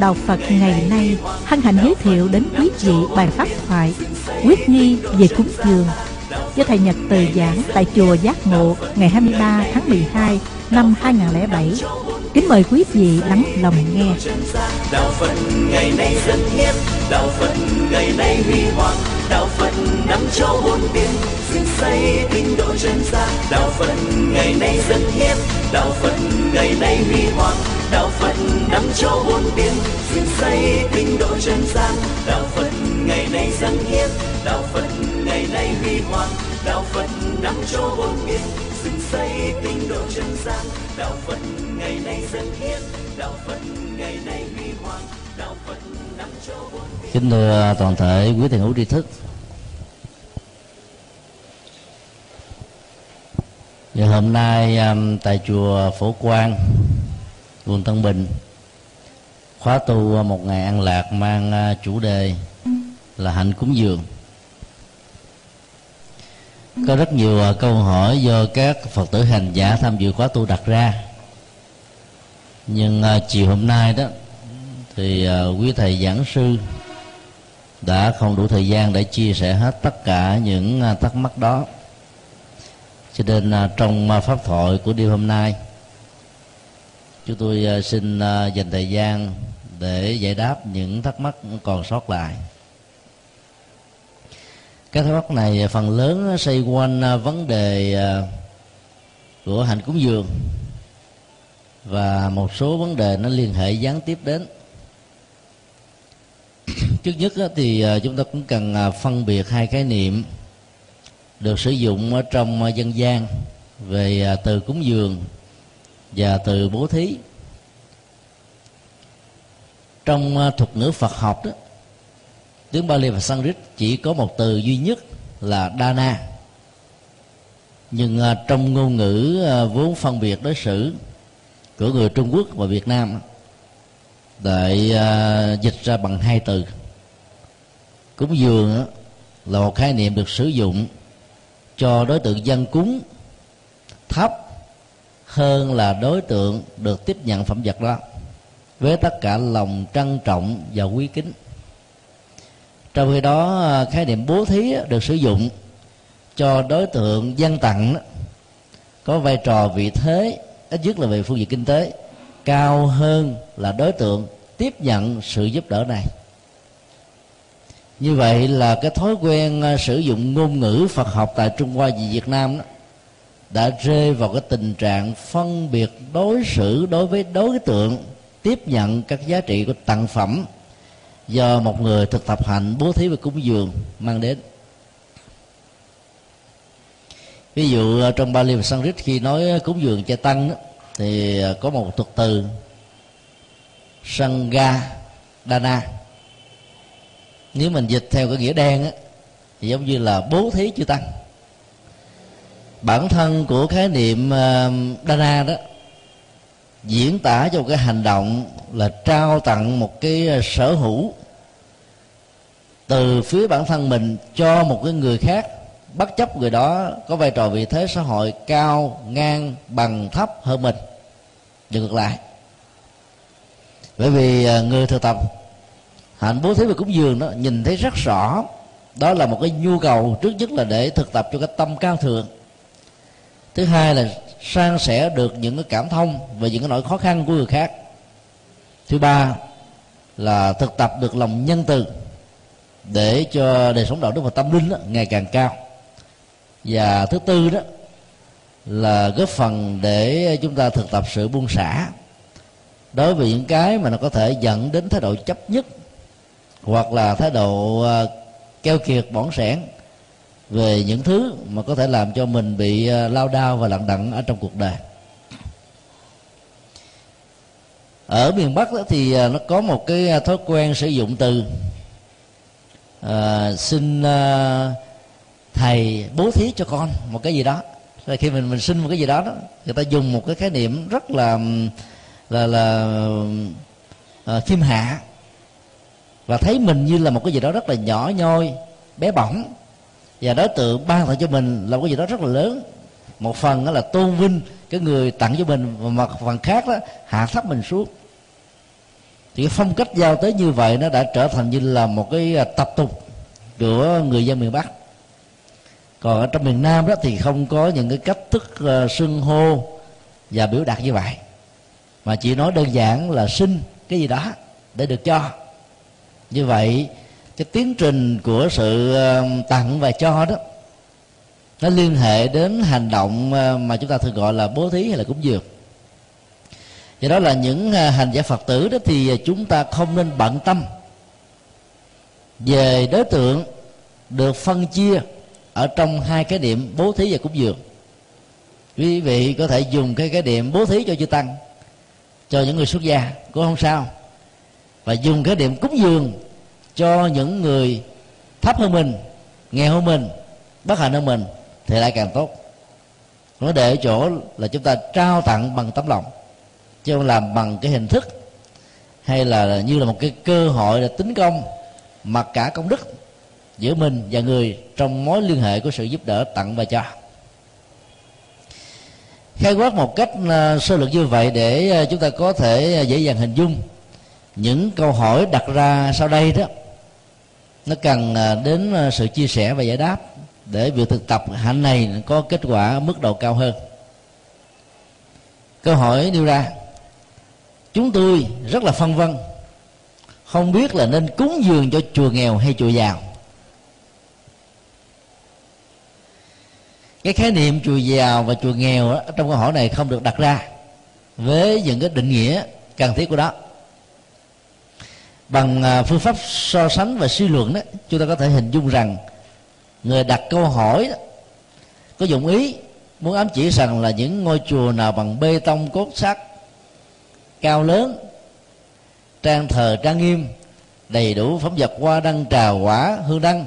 Đạo Phật ngày nay hân hạnh giới thiệu đến quý vị bài pháp thoại Quyết nghi về cúng dường do Thầy Nhật từ giảng tại Chùa Giác Ngộ ngày 23 tháng 12 năm 2007. Kính mời quý vị lắng lòng nghe. đạo phật ngày nay dân hiến đạo phật ngày nay huy hoàng, đạo phật năm châu bốn biển dựng xây tinh độ chân gian đạo phật ngày nay dân hiến đạo phật ngày nay huy hoàng đạo phật năm châu bốn biển dựng xây tinh độ chân gian. Đạo phật ngày nay dâng hiến đạo phật ngày nay huy hoàng. Đạo phật năm châu bốn biển dựng xây tinh độ chân gian. Đạo phật ngày nay dâng hiến đạo phật ngày nay huy hoàng. Đạo phật năm châu bốn biển. Kính thưa toàn thể quý thiền hữu tri thức. Và hôm nay um, tại chùa Phổ Quang, quận Tân Bình, khóa tu à, một ngày an lạc mang à, chủ đề là hạnh cúng dường. Có rất nhiều à, câu hỏi do các Phật tử hành giả tham dự khóa tu đặt ra. Nhưng chiều hôm nay đó thì quý thầy giảng sư đã không đủ thời gian để chia sẻ hết tất cả những thắc mắc đó cho nên trong pháp thoại của đêm hôm nay chúng tôi à, xin à, dành thời gian để giải đáp những thắc mắc còn sót lại. Các thắc mắc này à, phần lớn xoay quanh vấn đề của hạnh cúng dường và một số vấn đề nó liên hệ gián tiếp đến. Trước nhất thì chúng ta cũng cần phân biệt hai khái niệm được sử dụng ở trong dân gian về từ cúng dường và từ bố thí. Trong à, thuật ngữ Phật học đó, tiếng Bali và Sanskrit chỉ có một từ duy nhất là Dana. Nhưng à, trong ngôn ngữ à, vốn phân biệt đối xử của người Trung Quốc và Việt Nam, lại dịch ra bằng hai từ. Cúng dường là một khái niệm được sử dụng cho đối tượng dân cúng thấp hơn là đối tượng được tiếp nhận phẩm vật đó. Với tất cả lòng trân trọng và quý kính. Trong khi đó à, khái niệm bố thí được sử dụng cho đối tượng dân tặng có vai trò vị thế, ít nhất là về phương diện kinh tế, cao hơn là đối tượng tiếp nhận sự giúp đỡ này. Như vậy là cái thói quen à, sử dụng ngôn ngữ Phật học tại Trung Hoa và Việt Nam đó đã rơi vào cái tình trạng phân biệt đối xử đối với đối tượng tiếp nhận các giá trị của tặng phẩm. Do một người thực tập hạnh bố thí và cúng dường mang đến. Ví dụ ờ, trong Bali và Sanskrit khi nói cúng dường cho tăng đó, thì ờ, có một thuật từ Sangha Dana nếu mình dịch theo cái nghĩa đen á thì giống như là bố thí chư tăng bản thân của khái niệm ờ, Dana đó, diễn tả cho một cái hành động là trao tặng một cái ờ, sở hữu từ phía bản thân mình cho một cái người khác, bất chấp người đó có vai trò vị thế xã hội cao, ngang, bằng, thấp, hơn mình. Và ngược lại. Bởi vì ờ, người thực tập hạnh bố thí và cúng dường đó nhìn thấy rất rõ, đó là một cái nhu cầu trước nhất là để thực tập cho cái tâm cao thượng thứ hai là san sẻ được những cái cảm thông về những cái nỗi khó khăn của người khác. Thứ ba là thực tập được lòng nhân từ để cho đời sống đạo đức và tâm linh đó, ngày càng cao. Và thứ tư đó là góp phần để chúng ta thực tập sự buông xả đối với những cái mà nó có thể dẫn đến thái độ chấp nhất hoặc là thái độ à, keo kiệt bỏng sẻn về những thứ mà có thể làm cho mình bị ờ, lao đao và lặng đặng ở trong cuộc đời. Ở miền bắc đó thì ờ, nó có một cái ờ, thói quen sử dụng từ à, xin à, thầy bố thí cho con một cái gì đó. Rồi khi mình mình xin một cái gì đó, đó người ta dùng một cái khái niệm rất là là là à, khiêm hạ và thấy mình như là một cái gì đó rất là nhỏ nhoi bé bỏng và đối tượng ban tặng cho mình là cái gì đó rất là lớn. Một phần đó là tôn vinh cái người tặng cho mình và một phần khác đó, hạ thấp mình xuống. Thì cái phong cách giao tới như vậy nó đã trở thành như là một cái à, tập tục của người dân miền bắc. Còn ở trong miền nam đó thì không có những cái cách thức à, xưng hô và biểu đạt như vậy. Mà chỉ nói đơn giản là xin cái gì đó để được cho. Như vậy cái tiến trình của sự ờ, tặng và cho đó, nó liên hệ đến hành động ờ, mà chúng ta thường gọi là bố thí hay là cúng dường. Do đó là những ờ, hành giả phật tử đó thì chúng ta không nên bận tâm về đối tượng được phân chia ở trong hai cái điểm bố thí và cúng dường. Quý vị có thể dùng cái cái điểm bố thí cho chư tăng, cho những người xuất gia, cũng không sao. Và dùng cái điểm cúng dường cho những người thấp hơn mình, nghèo hơn mình, bất hạnh hơn mình thì lại càng tốt. Nó để ở chỗ là chúng ta trao tặng bằng tấm lòng, chứ không làm bằng cái hình thức hay là như là một cái cơ hội để tính công mặc cả công đức giữa mình và người trong mối liên hệ của sự giúp đỡ tặng và cho. Khai quát một cách à, sơ lược như vậy để à, chúng ta có thể à, dễ dàng hình dung những câu hỏi đặt ra sau đây đó nó cần à, đến à, sự chia sẻ và giải đáp để việc thực tập hạnh này có kết quả mức độ cao hơn. Câu hỏi nêu ra chúng tôi rất là phân vân không biết là nên cúng dường cho chùa nghèo hay chùa giàu. Cái khái niệm chùa giàu và chùa nghèo đó, trong câu hỏi này không được đặt ra với những cái định nghĩa cần thiết của đó bằng à, phương pháp so sánh và suy luận đó chúng ta có thể hình dung rằng người đặt câu hỏi đó, có dụng ý muốn ám chỉ rằng là những ngôi chùa nào bằng bê tông cốt sắt cao lớn trang thờ trang nghiêm đầy đủ phẩm vật hoa đăng trà quả hương đăng.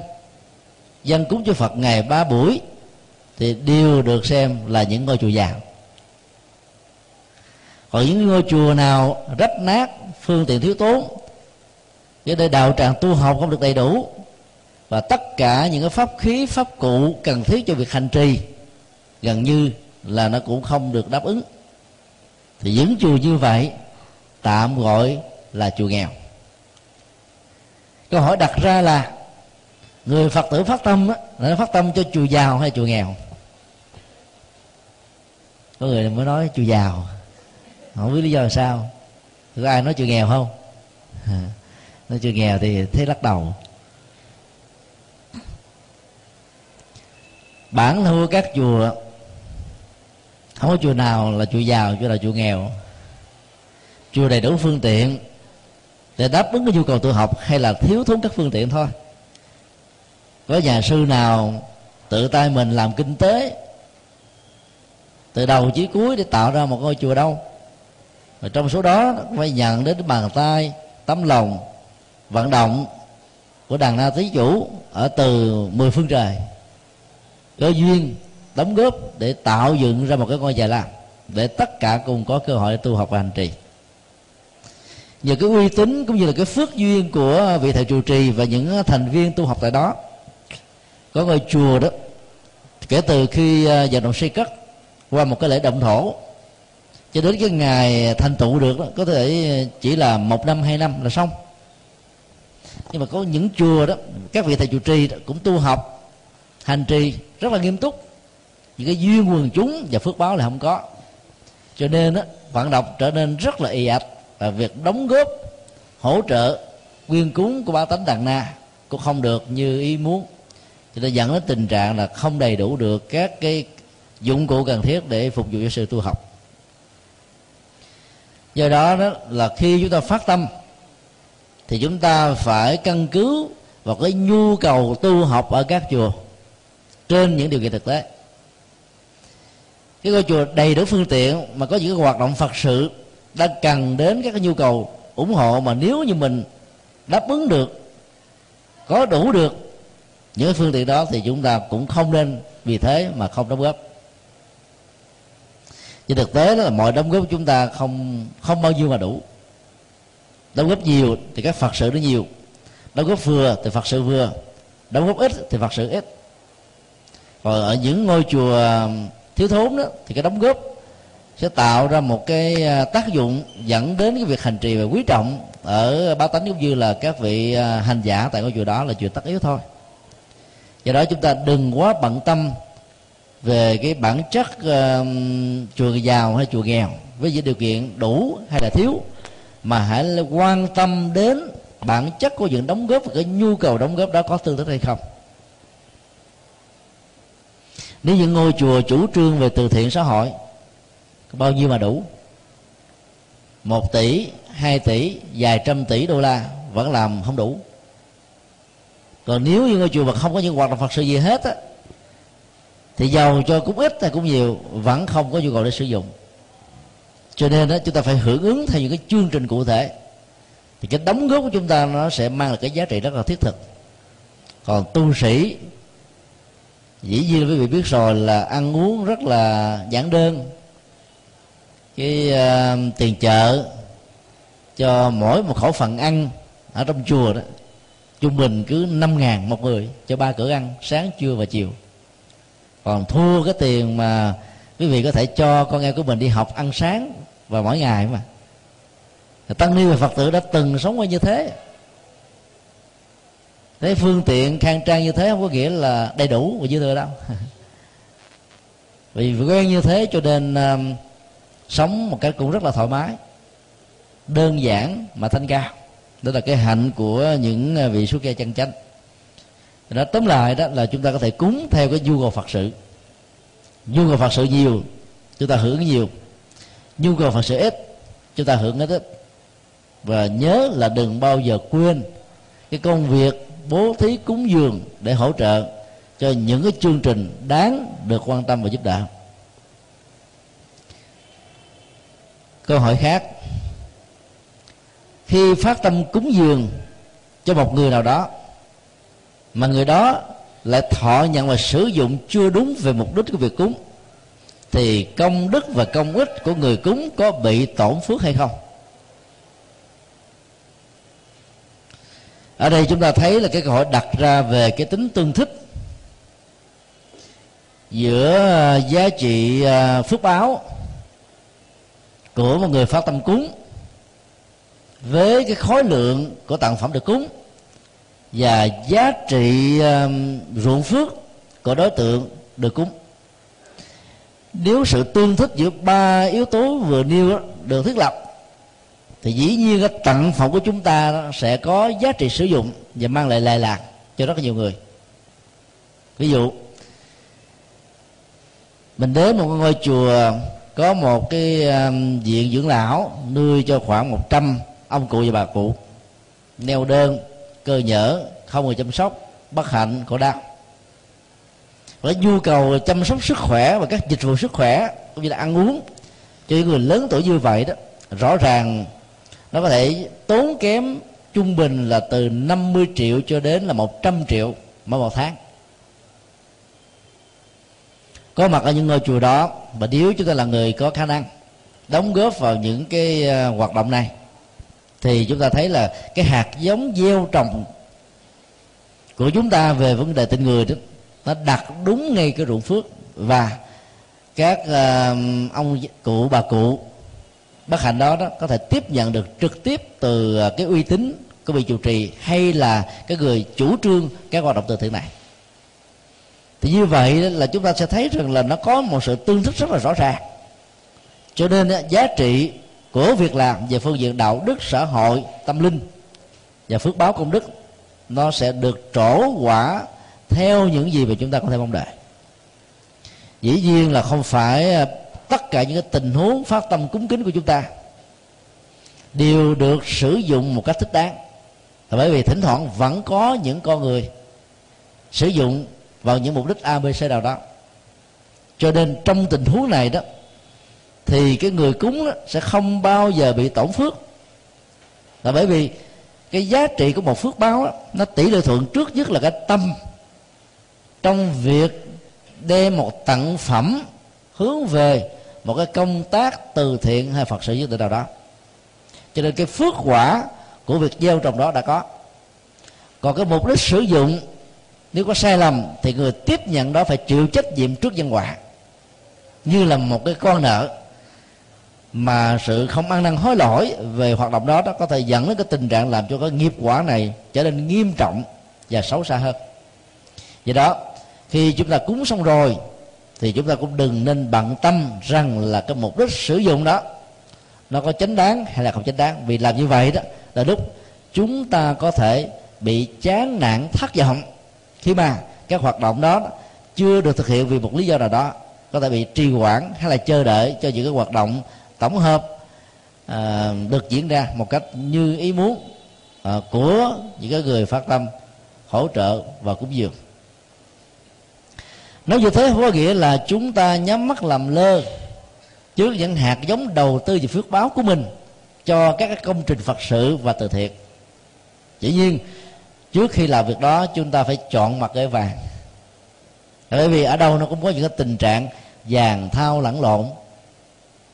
Dân cúng cho phật ngày ba buổi thì đều được xem là những ngôi chùa giàu. Còn những ngôi chùa nào rách nát phương tiện thiếu tốn cho nên đạo tràng tu học không được đầy đủ. Và tất cả những cái pháp khí, pháp cụ cần thiết cho việc hành trì, gần như là nó cũng không được đáp ứng. Thì những chùa như vậy, tạm gọi là chùa nghèo. Câu hỏi đặt ra là, người phật tử phát tâm á, là phát tâm cho chùa giàu hay chùa nghèo? Có người mới nói chùa giàu. Không biết lý do là sao. Có ai nói chùa nghèo không? Nó chưa nghèo thì thấy lắc đầu. Bản thua các chùa, không có chùa nào là chùa giàu, chùa là chùa nghèo. Chùa đầy đủ phương tiện để đáp ứng cái nhu cầu tu học hay là thiếu thốn các phương tiện thôi. Có nhà sư nào tự tay mình làm kinh tế, từ đầu chí cuối để tạo ra một ngôi chùa đâu. Và trong số đó phải nhận đến bàn tay tấm lòng vận động của đàn na tí chủ ở từ mười phương trời. Cơ duyên đóng góp để tạo dựng ra một cái ngôi già lam để tất cả cùng có cơ hội tu học và hành trì. Nhờ cái uy tín cũng như là cái phước duyên của vị thầy trụ trì và những thành viên tu học tại đó có ngôi chùa đó kể từ khi à, vận động xây cất qua một cái lễ động thổ cho đến cái ngày thành tựu được đó có thể chỉ là một năm hai năm là xong nhưng mà có những chùa đó các vị thầy trụ trì đó, cũng tu học hành trì rất là nghiêm túc. Những cái duyên quần chúng và phước báo là không có. Cho nên đó, vận động trở nên rất là ì ạch và việc đóng góp hỗ trợ quyên cúng của ba tánh đàn na cũng không được như ý muốn. Cho nên dẫn đến tình trạng là không đầy đủ được các cái dụng cụ cần thiết để phục vụ cho sự tu học. Do đó đó là khi chúng ta phát tâm thì chúng ta phải căn cứ vào cái nhu cầu tu học ở các chùa trên những điều kiện thực tế. Cái ngôi chùa đầy đủ phương tiện mà có những hoạt động phật sự đang cần đến các cái nhu cầu ủng hộ mà nếu như mình đáp ứng được, có đủ được những phương tiện đó thì chúng ta cũng không nên vì thế mà không đóng góp. Trên thực tế đó là mọi đóng góp của chúng ta không không bao nhiêu mà đủ đóng góp nhiều thì các phật sự nó nhiều. Đóng góp vừa thì phật sự vừa. Đóng góp ít thì phật sự ít. Còn ở những ngôi chùa thiếu thốn đó thì cái đóng góp sẽ tạo ra một cái à, tác dụng dẫn đến cái việc hành trì và quý trọng ở bá tánh cũng như là các vị à, hành giả tại ngôi chùa đó là chuyện tất yếu thôi. Do đó chúng ta đừng quá bận tâm về cái bản chất uh, chùa giàu hay chùa nghèo với những điều kiện đủ hay là thiếu mà hãy quan tâm đến bản chất của những đóng góp và cái nhu cầu đóng góp đó có tương thích hay không. Nếu những ngôi chùa chủ trương về từ thiện xã hội bao nhiêu mà đủ? Một tỷ, hai tỷ, vài trăm tỷ đô la vẫn làm không đủ. Còn nếu như ngôi chùa mà không có những hoạt động phật sự gì hết á, thì giàu cho cũng ít hay cũng nhiều, vẫn không có nhu cầu để sử dụng cho nên đó chúng ta phải hưởng ứng theo những cái chương trình cụ thể. Thì cái đóng góp của chúng ta nó sẽ mang lại cái giá trị rất là thiết thực. Còn tu sĩ dĩ nhiên quý vị biết rồi là ăn uống rất là giản đơn. Cái uh, tiền chợ cho mỗi một khẩu phần ăn ở trong chùa đó trung bình cứ năm ngàn một người cho ba cửa ăn sáng trưa và chiều. Còn thua cái tiền mà quý vị có thể cho con em của mình đi học ăn sáng và mỗi ngày mà. Tăng ni và phật tử đã từng sống qua như thế. Thế phương tiện khang trang như thế không có nghĩa là đầy đủ và dư thừa đâu. Vì quen như thế cho nên um, sống một cách cũng rất là thoải mái. Đơn giản mà thanh cao. Đó là cái hạnh của những uh, vị xuất gia chân chánh. Đó tóm lại đó là chúng ta có thể cúng theo cái nhu cầu phật sự. Nhu cầu phật sự nhiều chúng ta hưởng nhiều nhu cầu phật sự ít, chúng ta hưởng ít ít. Và nhớ là đừng bao giờ quên cái công việc bố thí cúng dường để hỗ trợ cho những cái chương trình đáng được quan tâm và giúp đỡ. Câu hỏi khác. Khi phát tâm cúng dường cho một người nào đó, mà người đó lại thọ nhận và sử dụng chưa đúng về mục đích của việc cúng thì công đức và công ích của người cúng có bị tổn phước hay không? Ở đây chúng ta thấy là cái câu hỏi đặt ra về cái tính tương thích giữa à, giá trị à, phước báo của một người phát tâm cúng với cái khối lượng của tặng phẩm được cúng và giá trị à, ruộng phước của đối tượng được cúng nếu sự tương thích giữa ba yếu tố vừa nêu được thiết lập, thì dĩ nhiên cái tặng phẩm của chúng ta sẽ có giá trị sử dụng và mang lại lệ lạc cho rất nhiều người. Ví dụ, mình đến một ngôi chùa, có một cái um, viện dưỡng lão nuôi cho khoảng 100 ông cụ và bà cụ, neo đơn, cơ nhở, không người chăm sóc, bất hạnh, khổ đau và nhu cầu chăm sóc sức khỏe và các dịch vụ sức khỏe, cũng như là ăn uống, cho những người lớn tuổi như vậy đó, rõ ràng nó có thể tốn kém trung bình là từ 50 triệu cho đến là 100 triệu mỗi một tháng. Có mặt ở những ngôi chùa đó, và nếu chúng ta là người có khả năng đóng góp vào những cái ờ, hoạt động này, thì chúng ta thấy là cái hạt giống gieo trồng của chúng ta về vấn đề tình người đó nó đặt đúng ngay cái ruộng phước. Và các uh, ông cụ bà cụ bất hạnh đó đó có thể tiếp nhận được trực tiếp từ ờ, cái uy tín của vị chủ trì hay là cái người chủ trương các hoạt động từ thiện này. Thì như vậy là chúng ta sẽ thấy rằng là nó có một sự tương thích rất là rõ ràng. Cho nên giá trị của việc làm về phương diện đạo đức xã hội tâm linh và phước báo công đức nó sẽ được trổ quả theo những gì mà chúng ta có thể mong đợi. Dĩ nhiên là không phải à, tất cả những cái tình huống phát tâm cúng kính của chúng ta đều được sử dụng một cách thích đáng. Là bởi vì thỉnh thoảng vẫn có những con người sử dụng vào những mục đích abc nào đó. Cho nên trong tình huống này đó thì cái người cúng đó sẽ không bao giờ bị tổn phước. Là bởi vì cái giá trị của một phước báo đó, nó tỷ lệ thuận trước nhất là cái tâm trong việc đem một tặng phẩm hướng về một cái công tác từ thiện hay phật sự nhất định nào đó. Cho nên cái phước quả của việc gieo trồng đó đã có. Còn cái mục đích sử dụng, nếu có sai lầm thì người tiếp nhận đó phải chịu trách nhiệm trước nhân quả. Như là một cái con nợ mà sự không ăn năn hối lỗi về hoạt động đó đó có thể dẫn đến cái tình trạng làm cho cái nghiệp quả này trở nên nghiêm trọng và xấu xa hơn. Do đó khi chúng ta cúng xong rồi thì chúng ta cũng đừng nên bận tâm rằng là cái mục đích sử dụng đó nó có chánh đáng hay là không chánh đáng. Vì làm như vậy đó là lúc chúng ta có thể bị chán nản thất vọng. Khi mà các hoạt động đó chưa được thực hiện vì một lý do nào đó có thể bị trì hoãn hay là chờ đợi cho những cái hoạt động tổng hợp à, được diễn ra một cách như ý muốn à, của những cái người phát tâm hỗ trợ và cúng dường nói như thế có nghĩa là chúng ta nhắm mắt làm lơ. Trước những hạt giống đầu tư về phước báo của mình cho các công trình phật sự và từ thiện. Dĩ nhiên, trước khi làm việc đó, chúng ta phải chọn mặt gửi vàng. Bởi vì ở đâu nó cũng có những cái tình trạng vàng thao lẫn lộn.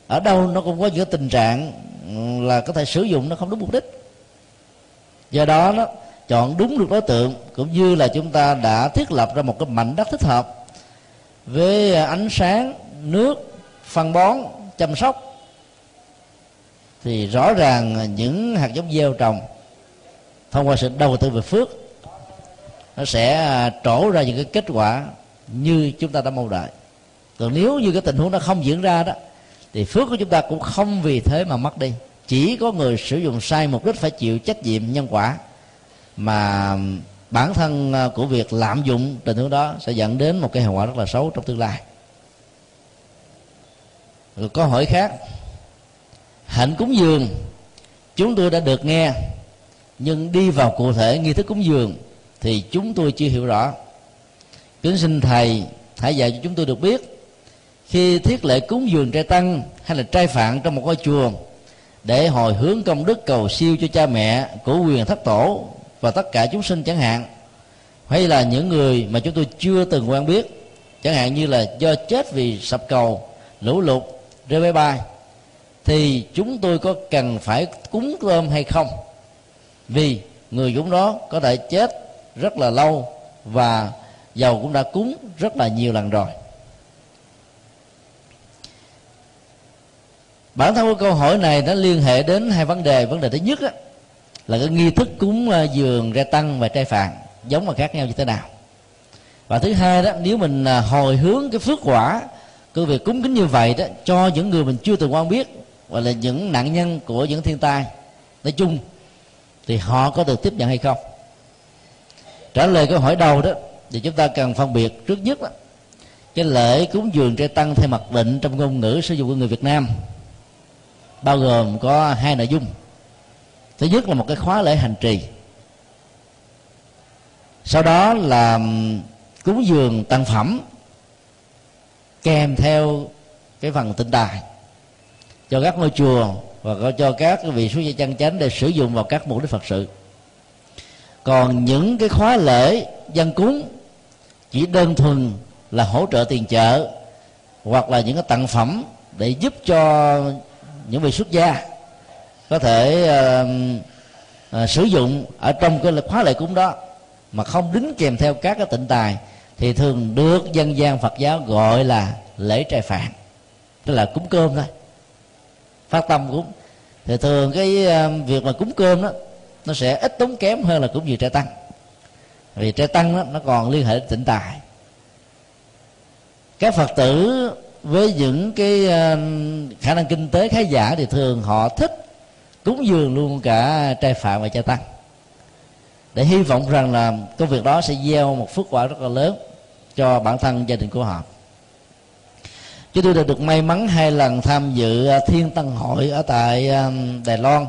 Ở đâu nó cũng có những cái tình trạng ừ, là có thể sử dụng nó không đúng mục đích. Do đó nó chọn đúng được đối tượng cũng như là chúng ta đã thiết lập ra một cái mảnh đất thích hợp với à, ánh sáng, nước, phân bón, chăm sóc, thì rõ ràng à, những hạt giống gieo trồng thông qua sự đầu tư về phước, nó sẽ à, trổ ra những cái kết quả như chúng ta đã mong đợi. Còn nếu như cái tình huống nó không diễn ra đó, thì phước của chúng ta cũng không vì thế mà mất đi. Chỉ có người sử dụng sai mục đích phải chịu trách nhiệm nhân quả mà bản thân à, của việc lạm dụng tình huống đó sẽ dẫn đến một cái hậu quả rất là xấu trong tương lai. Rồi câu hỏi khác. Hạnh cúng dường, chúng tôi đã được nghe, nhưng đi vào cụ thể nghi thức cúng dường thì chúng tôi chưa hiểu rõ. Kính xin thầy hãy dạy cho chúng tôi được biết, khi thiết lệ cúng dường trai tăng hay là trai phạn trong một ngôi chùa để hồi hướng công đức cầu siêu cho cha mẹ của quyền thất tổ và tất cả chúng sinh chẳng hạn. Hay là những người mà chúng tôi chưa từng quen biết chẳng hạn như là do chết vì sập cầu lũ lụt rơi máy bay thì chúng tôi có cần phải cúng cơm hay không? Vì người chúng đó có thể chết rất là lâu và giàu cũng đã cúng rất là nhiều lần rồi. Bản thân của câu hỏi này nó liên hệ đến hai vấn đề. Vấn đề thứ nhất á, là cái nghi thức cúng ờ, giường ra tăng và trai phàn giống và khác nhau như thế nào. Và thứ hai đó nếu mình ờ, hồi hướng cái phước quả cứ việc cúng kính như vậy đó cho những người mình chưa từng quan biết hoặc là những nạn nhân của những thiên tai nói chung thì họ có được tiếp nhận hay không? Trả lời câu hỏi đầu đó thì chúng ta cần phân biệt trước nhất đó, cái lễ cúng dường trai tăng theo mặc định trong ngôn ngữ sử dụng của người Việt Nam bao gồm có hai nội dung thứ nhất là một cái khóa lễ hành trì. Sau đó là cúng dường tăng phẩm, kèm theo cái phần tinh tài cho các ngôi chùa và cho các vị xuất gia chân chánh để sử dụng vào các mục đích phật sự. Còn những cái khóa lễ dân cúng chỉ đơn thuần là hỗ trợ tiền chợ hoặc là những cái tặng phẩm để giúp cho những vị xuất gia có thể uh, uh, sử dụng ở trong cái khóa lễ cúng đó mà không đính kèm theo các cái tịnh tài thì thường được dân gian Phật giáo gọi là lễ trai phạn tức là cúng cơm thôi. Phát tâm cúng. Thì thường cái uh, việc mà cúng cơm đó nó sẽ ít tốn kém hơn là cúng gì trai tăng. Vì trai tăng đó, nó còn liên hệ đến tịnh tài. Các phật tử với những cái uh, khả năng kinh tế khá giả thì thường họ thích cúng dường luôn cả trai phạm và cha tăng. Để hy vọng rằng là công việc đó sẽ gieo một phước quả rất là lớn cho bản thân gia đình của họ. Chúng tôi đã được may mắn hai lần tham dự thiên tăng hội ở tại um, đài loan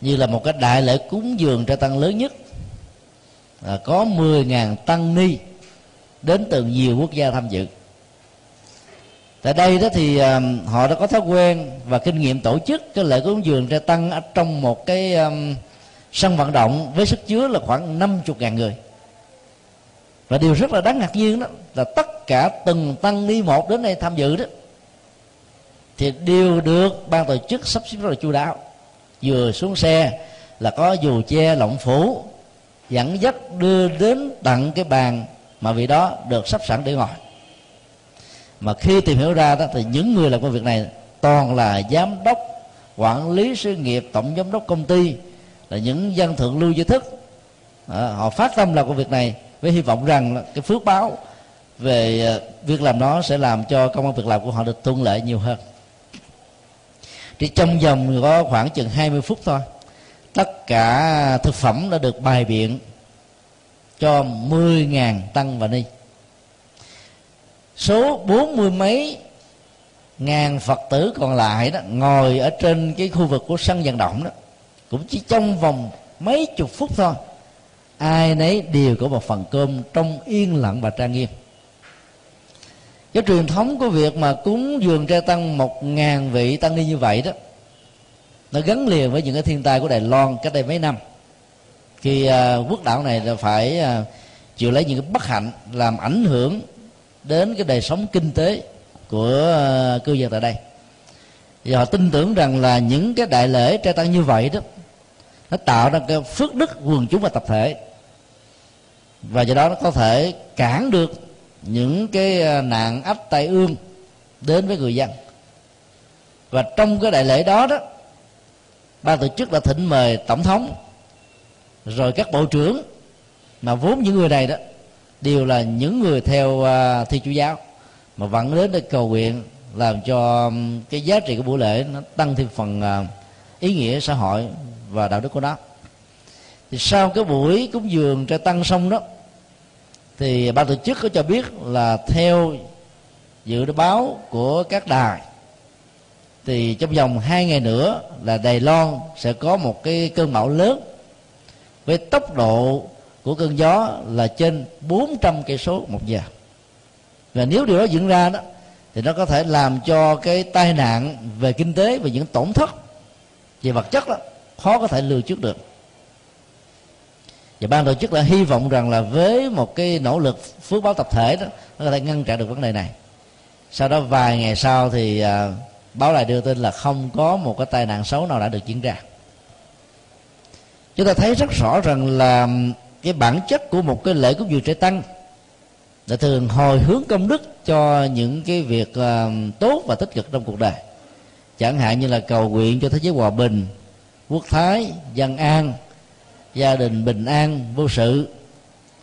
như là một cái đại lễ cúng dường trai tăng lớn nhất. À, có 10.000 tăng ni đến từ nhiều quốc gia tham dự tại đây đó thì um, họ đã có thói quen và kinh nghiệm tổ chức cái lễ cúng dường cho tăng ở trong một cái um, sân vận động với sức chứa là khoảng 50 ngàn người. Và điều rất là đáng ngạc nhiên đó là tất cả từng tăng ni một đến đây tham dự đó thì đều được ban tổ chức sắp xếp rất là chu đáo. Vừa xuống xe là có dù che lộng phủ dẫn dắt đưa đến tận cái bàn mà vị đó được sắp sẵn để ngồi mà khi tìm hiểu ra đó thì những người làm công việc này toàn là giám đốc quản lý sự nghiệp tổng giám đốc công ty là những dân thượng lưu giới thức. À, họ phát tâm làm công việc này với hy vọng rằng cái phước báo về ờ, việc làm đó sẽ làm cho công an việc làm của họ được thuận lợi nhiều hơn. Thì trong vòng có khoảng chừng 20 phút thôi tất cả thực phẩm đã được bài biện cho 10.000 tăng và ni số bốn mươi mấy ngàn phật tử còn lại đó ngồi ở trên cái khu vực của sân vận động đó cũng chỉ trong vòng mấy chục phút thôi. Ai nấy đều có một phần cơm trong yên lặng và trang nghiêm. Cái truyền thống của việc mà cúng dường trai tăng một ngàn vị tăng ni như vậy đó nó gắn liền với những cái thiên tai của đài loan cách đây mấy năm. Khi uh, quốc đảo này là phải uh, chịu lấy những cái bất hạnh làm ảnh hưởng đến cái đời sống kinh tế của ờ, cư dân tại đây. Và họ tin tưởng rằng là những cái đại lễ trai tăng như vậy đó, nó tạo ra cái phước đức quần chúng và tập thể. Và do đó nó có thể cản được những cái ờ, nạn ách tai ương đến với người dân. Và trong cái đại lễ đó đó, ban tổ chức đã thỉnh mời tổng thống, rồi các bộ trưởng mà vốn những người này đó đều là những người theo uh, thi chủ giáo mà vẫn đến để cầu nguyện làm cho cái giá trị của buổi lễ nó tăng thêm phần à, ý nghĩa xã hội và đạo đức của nó. Thì sau cái buổi cúng dường cho tăng xong đó thì ban tổ chức có cho biết là theo dự báo của các đài thì trong vòng hai ngày nữa là Đài Loan sẽ có một cái cơn bão lớn với tốc độ của cơn gió là trên 400 cây số một giờ. Và nếu điều đó diễn ra đó thì nó có thể làm cho cái tai nạn về kinh tế và những tổn thất về vật chất đó khó có thể lường trước được. Và ban tổ chức đã hy vọng rằng là với một cái nỗ lực phước báo tập thể đó nó có thể ngăn chặn được vấn đề này. Sau đó vài ngày sau thì à, báo lại đưa tin là không có một cái tai nạn xấu nào đã được diễn ra. Chúng ta thấy rất rõ rằng là cái bản chất của một cái lễ cúng dường trẻ tăng là thường hồi hướng công đức cho những cái việc uh, tốt và tích cực trong cuộc đời. Chẳng hạn như là cầu nguyện cho thế giới hòa bình quốc thái dân an gia đình bình an vô sự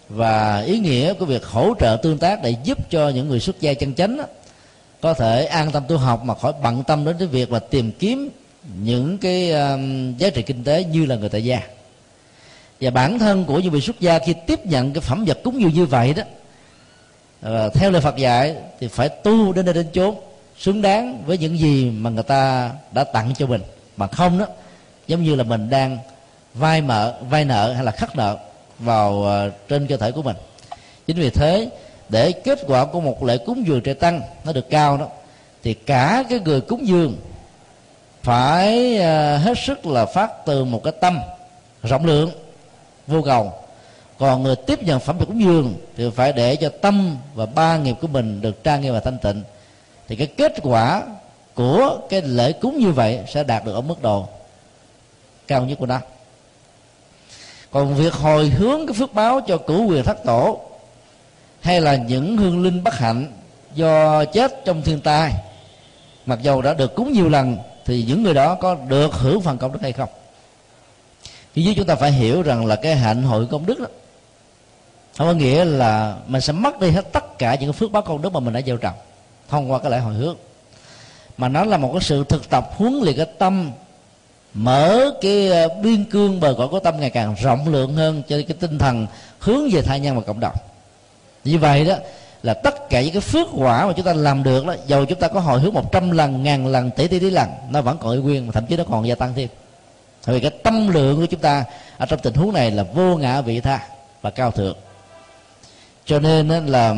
và ý nghĩa của việc hỗ trợ tương tác để giúp cho những người xuất gia chân chánh đó, có thể an tâm tu học mà khỏi bận tâm đến cái việc là tìm kiếm những cái um, giá trị kinh tế như là người tại gia và bản thân của những vị xuất gia khi tiếp nhận cái phẩm vật cúng dường như vậy đó à, theo lời Phật dạy thì phải tu đến nơi đến chốn xứng đáng với những gì mà người ta đã tặng cho mình. Mà không đó giống như là mình đang vay mợ vay nợ hay là khắc nợ vào uh, trên cơ thể của mình. Chính vì thế để kết quả của một lễ cúng dường trời tăng nó được cao đó thì cả cái người cúng dường phải uh, hết sức là phát từ một cái tâm rộng lượng vô cầu. Còn người tiếp nhận phẩm vật cúng dường thì phải để cho tâm và ba nghiệp của mình được trang nghiêm và thanh tịnh. Thì cái kết quả của cái lễ cúng như vậy sẽ đạt được ở mức độ cao nhất của nó còn việc hồi hướng cái phước báo cho cửu quyền thất tổ hay là những hương linh bất hạnh do chết trong thiên tai, mặc dầu đã được cúng nhiều lần, thì những người đó có được hưởng phần công đức hay không? Thì dưới chúng ta phải hiểu rằng là cái hạnh hội công đức đó, không có nghĩa là mình sẽ mất đi hết tất cả những phước báo công đức mà mình đã gieo trồng thông qua cái lễ hồi hướng mà nó là một cái sự thực tập huấn luyện cái tâm, mở cái ờ, biên cương bờ cõi của tâm ngày càng rộng lượng hơn cho cái tinh thần hướng về tha nhân và cộng đồng. Như vậy đó, là tất cả những cái phước quả mà chúng ta làm được đó, dầu chúng ta có hồi hướng một trăm lần, ngàn lần, tỷ tỷ tỷ lần, nó vẫn còn nguyên mà thậm chí nó còn gia tăng thêm vì cái tâm lượng của chúng ta ở trong tình huống này là vô ngã vị tha và cao thượng. Cho nên là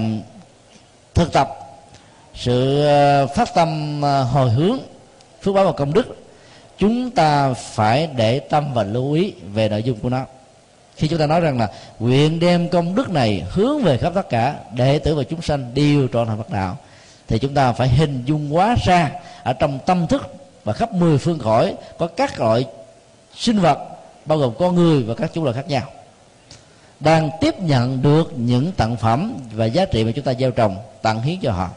thực tập sự ờ, phát tâm ờ, hồi hướng phước báo và công đức, chúng ta phải để tâm và lưu ý về nội dung của nó. Khi chúng ta nói rằng là nguyện đem công đức này hướng về khắp tất cả, đệ tử và chúng sanh đều trọn thành Phật đạo, thì chúng ta phải hình dung quá ra ở trong tâm thức và khắp mười phương cõi có các loại sinh vật bao gồm con người và các chủng loại khác nhau. Đang tiếp nhận được những tặng phẩm và giá trị mà chúng ta gieo trồng tặng hiến cho họ.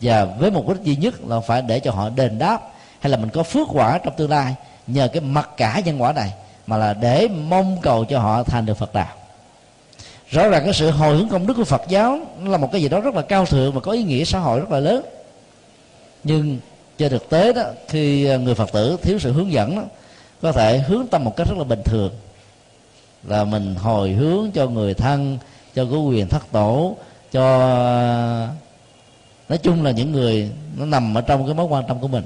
Và với mục đích duy nhất là phải để cho họ đền đáp hay là mình có phước quả trong tương lai nhờ cái mặc cả nhân quả này mà là để mong cầu cho họ thành được phật đạo. Rõ ràng cái sự hồi hướng công đức của phật giáo là một cái gì đó rất là cao thượng và có ý nghĩa xã hội rất là lớn. Nhưng trên thực tế đó khi người phật tử thiếu sự hướng dẫn đó, có thể hướng tâm một cách rất là bình thường. Là mình hồi hướng cho người thân, cho có quyền thất tổ, cho, nói chung là những người nó nằm ở trong cái mối quan tâm của mình.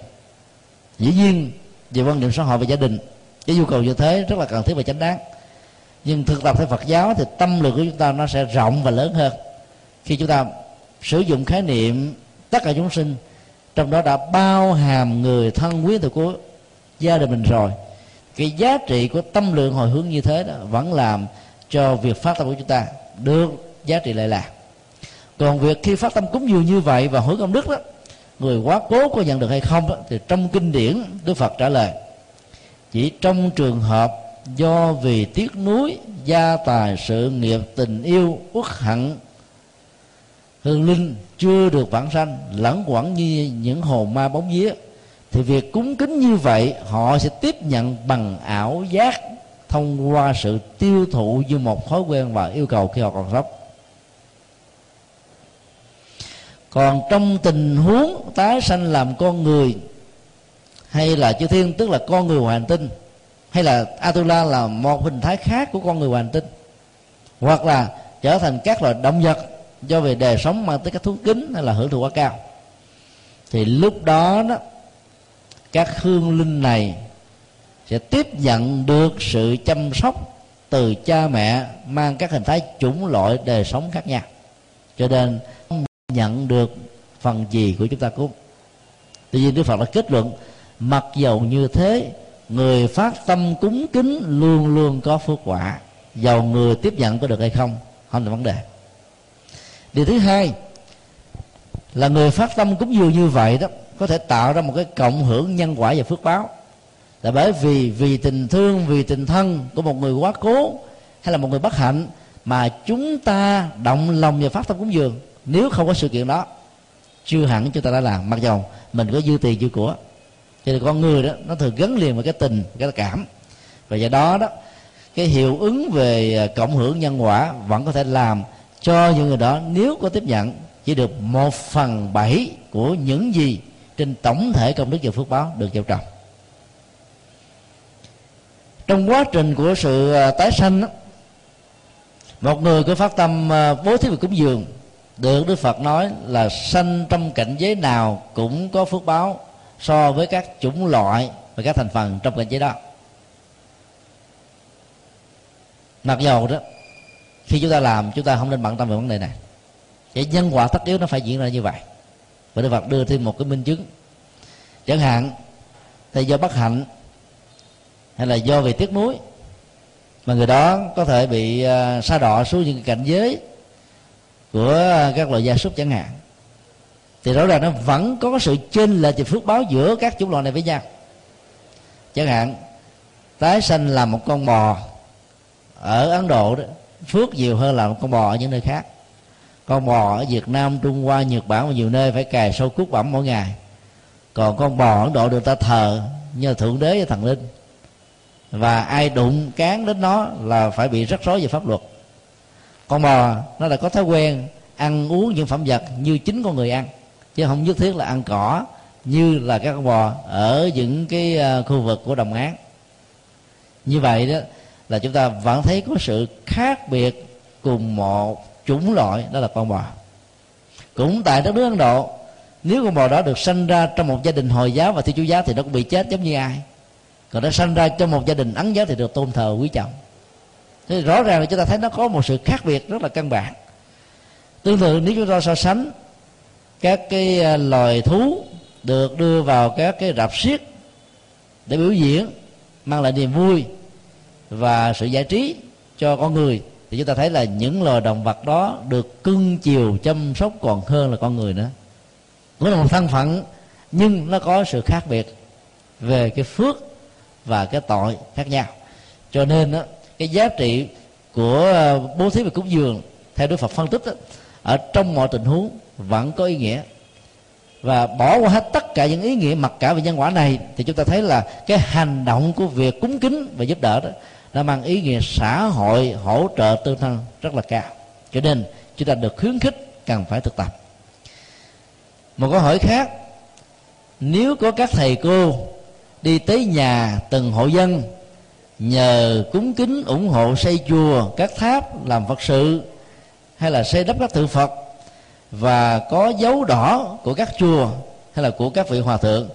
Dĩ nhiên, về quan niệm xã hội và gia đình, cái nhu cầu như thế rất là cần thiết và chánh đáng. Nhưng thực tập theo Phật giáo thì tâm lực của chúng ta nó sẽ rộng và lớn hơn. Khi chúng ta sử dụng khái niệm tất cả chúng sinh, trong đó đã bao hàm người thân, quý thuộc của gia đình mình rồi cái giá trị của tâm lượng hồi hướng như thế đó vẫn làm cho việc phát tâm của chúng ta được giá trị lệ lạc. Còn việc khi phát tâm cúng dường như vậy và hối công đức đó người quá cố có nhận được hay không đó, thì trong kinh điển đức phật trả lời chỉ trong trường hợp do vì tiếc nuối gia tài sự nghiệp tình yêu uất hận hương linh chưa được vãng sanh lẫn quẩn như những hồn ma bóng vía thì việc cúng kính như vậy, họ sẽ tiếp nhận bằng ảo giác thông qua sự tiêu thụ như một thói quen và yêu cầu khi họ còn sống. Còn trong tình huống tái sanh làm con người, hay là chư thiên, tức là con người hoàn tinh, hay là atula là một hình thái khác của con người hoàn tinh, hoặc là trở thành các loài động vật do về đời sống mang tới các thú kính hay là hưởng thụ quá cao, thì lúc đó đó các hương linh này sẽ tiếp nhận được sự chăm sóc từ cha mẹ, mang các hình thái chủng loại đời sống khác nhau. Cho nên, nhận được phần gì của chúng ta cũng tuy nhiên, đức phật đã kết luận, mặc dầu như thế, người phát tâm cúng kính luôn luôn có phước quả. Dầu người tiếp nhận có được hay không không là vấn đề. Điều thứ hai, là người phát tâm cúng dường như vậy đó có thể tạo ra một cái cộng hưởng nhân quả và phước báo. Là bởi vì vì tình thương, vì tình thân của một người quá cố hay là một người bất hạnh mà chúng ta động lòng và phát tâm cúng dường, nếu không có sự kiện đó, chưa hẳn chúng ta đã làm. Mặc dầu mình có dư tiền, dư của. Cho nên con người đó, nó thường gắn liền với cái tình cái cảm. Và do đó đó, cái hiệu ứng về à, cộng hưởng nhân quả vẫn có thể làm cho những người đó, nếu có tiếp nhận, chỉ được một phần bảy của những gì trên tổng thể công đức và phước báo được gieo trồng. Trong quá trình của sự à, tái sanh đó, một người có phát tâm à, bố thí và cúng dường được đức phật nói là sanh trong cảnh giới nào cũng có phước báo so với các chủng loại và các thành phần trong cảnh giới đó. Mặc dầu đó khi chúng ta làm chúng ta không nên bận tâm về vấn đề này. Vậy nhân quả tất yếu nó phải diễn ra như vậy và đức phật đưa thêm một cái minh chứng. Chẳng hạn thì do bất hạnh hay là do về tiếc nuối, mà người đó có thể bị à, sa đọa xuống những cảnh giới của các loài gia súc chẳng hạn. Thì rõ ràng nó vẫn có sự chênh lệch về phước báo giữa các chủng loại này với nhau. Chẳng hạn, tái sanh là một con bò ở ấn độ đó, phước nhiều hơn là một con bò ở những nơi khác con bò ở việt nam, trung hoa, nhật bản và nhiều nơi phải cài sâu cút bẩm mỗi ngày. Còn con bò ấn độ được ta thờ như thượng đế và thần linh. Và ai đụng cán đến nó là phải bị rắc rối về pháp luật. Con bò, nó đã có thói quen ăn uống những phẩm vật như chính con người ăn, chứ không nhất thiết là ăn cỏ như là các con bò ở những cái ờ, khu vực của đồng án như vậy đó là chúng ta vẫn thấy có sự khác biệt cùng một chủng loại, đó là con bò. Cũng tại đất nước ấn độ, nếu con bò đó được sanh ra trong một gia đình hồi giáo và thiên chúa giáo thì nó cũng bị chết giống như ai. Còn nó sanh ra trong một gia đình ấn giáo thì được tôn thờ quý trọng. Thì rõ ràng là chúng ta thấy nó có một sự khác biệt rất là căn bản. Tương tự, nếu chúng ta so sánh các cái à, loài thú được đưa vào các cái rạp xiếc để biểu diễn, mang lại niềm vui và sự giải trí cho con người thì chúng ta thấy là những loài động vật đó được cưng chiều chăm sóc còn hơn là con người nữa. Nó là một thân phận nhưng nó có sự khác biệt về cái phước và cái tội khác nhau. Cho nên đó, cái giá trị của ờ, bố thí và cúng dường theo đức phật phân tích đó, ở trong mọi tình huống vẫn có ý nghĩa. Và bỏ qua hết tất cả những ý nghĩa mặc cả về nhân quả này thì chúng ta thấy là cái hành động của việc cúng kính và giúp đỡ đó nó mang ý nghĩa xã hội hỗ trợ tương thân rất là cao. Cho nên, chúng ta được khuyến khích cần phải thực tập. Một câu hỏi khác, nếu có các thầy cô đi tới nhà từng hộ dân nhờ cúng kính ủng hộ xây chùa, các tháp, làm phật sự, hay là xây đắp các tượng phật, và có dấu đỏ của các chùa hay là của các vị hòa thượng,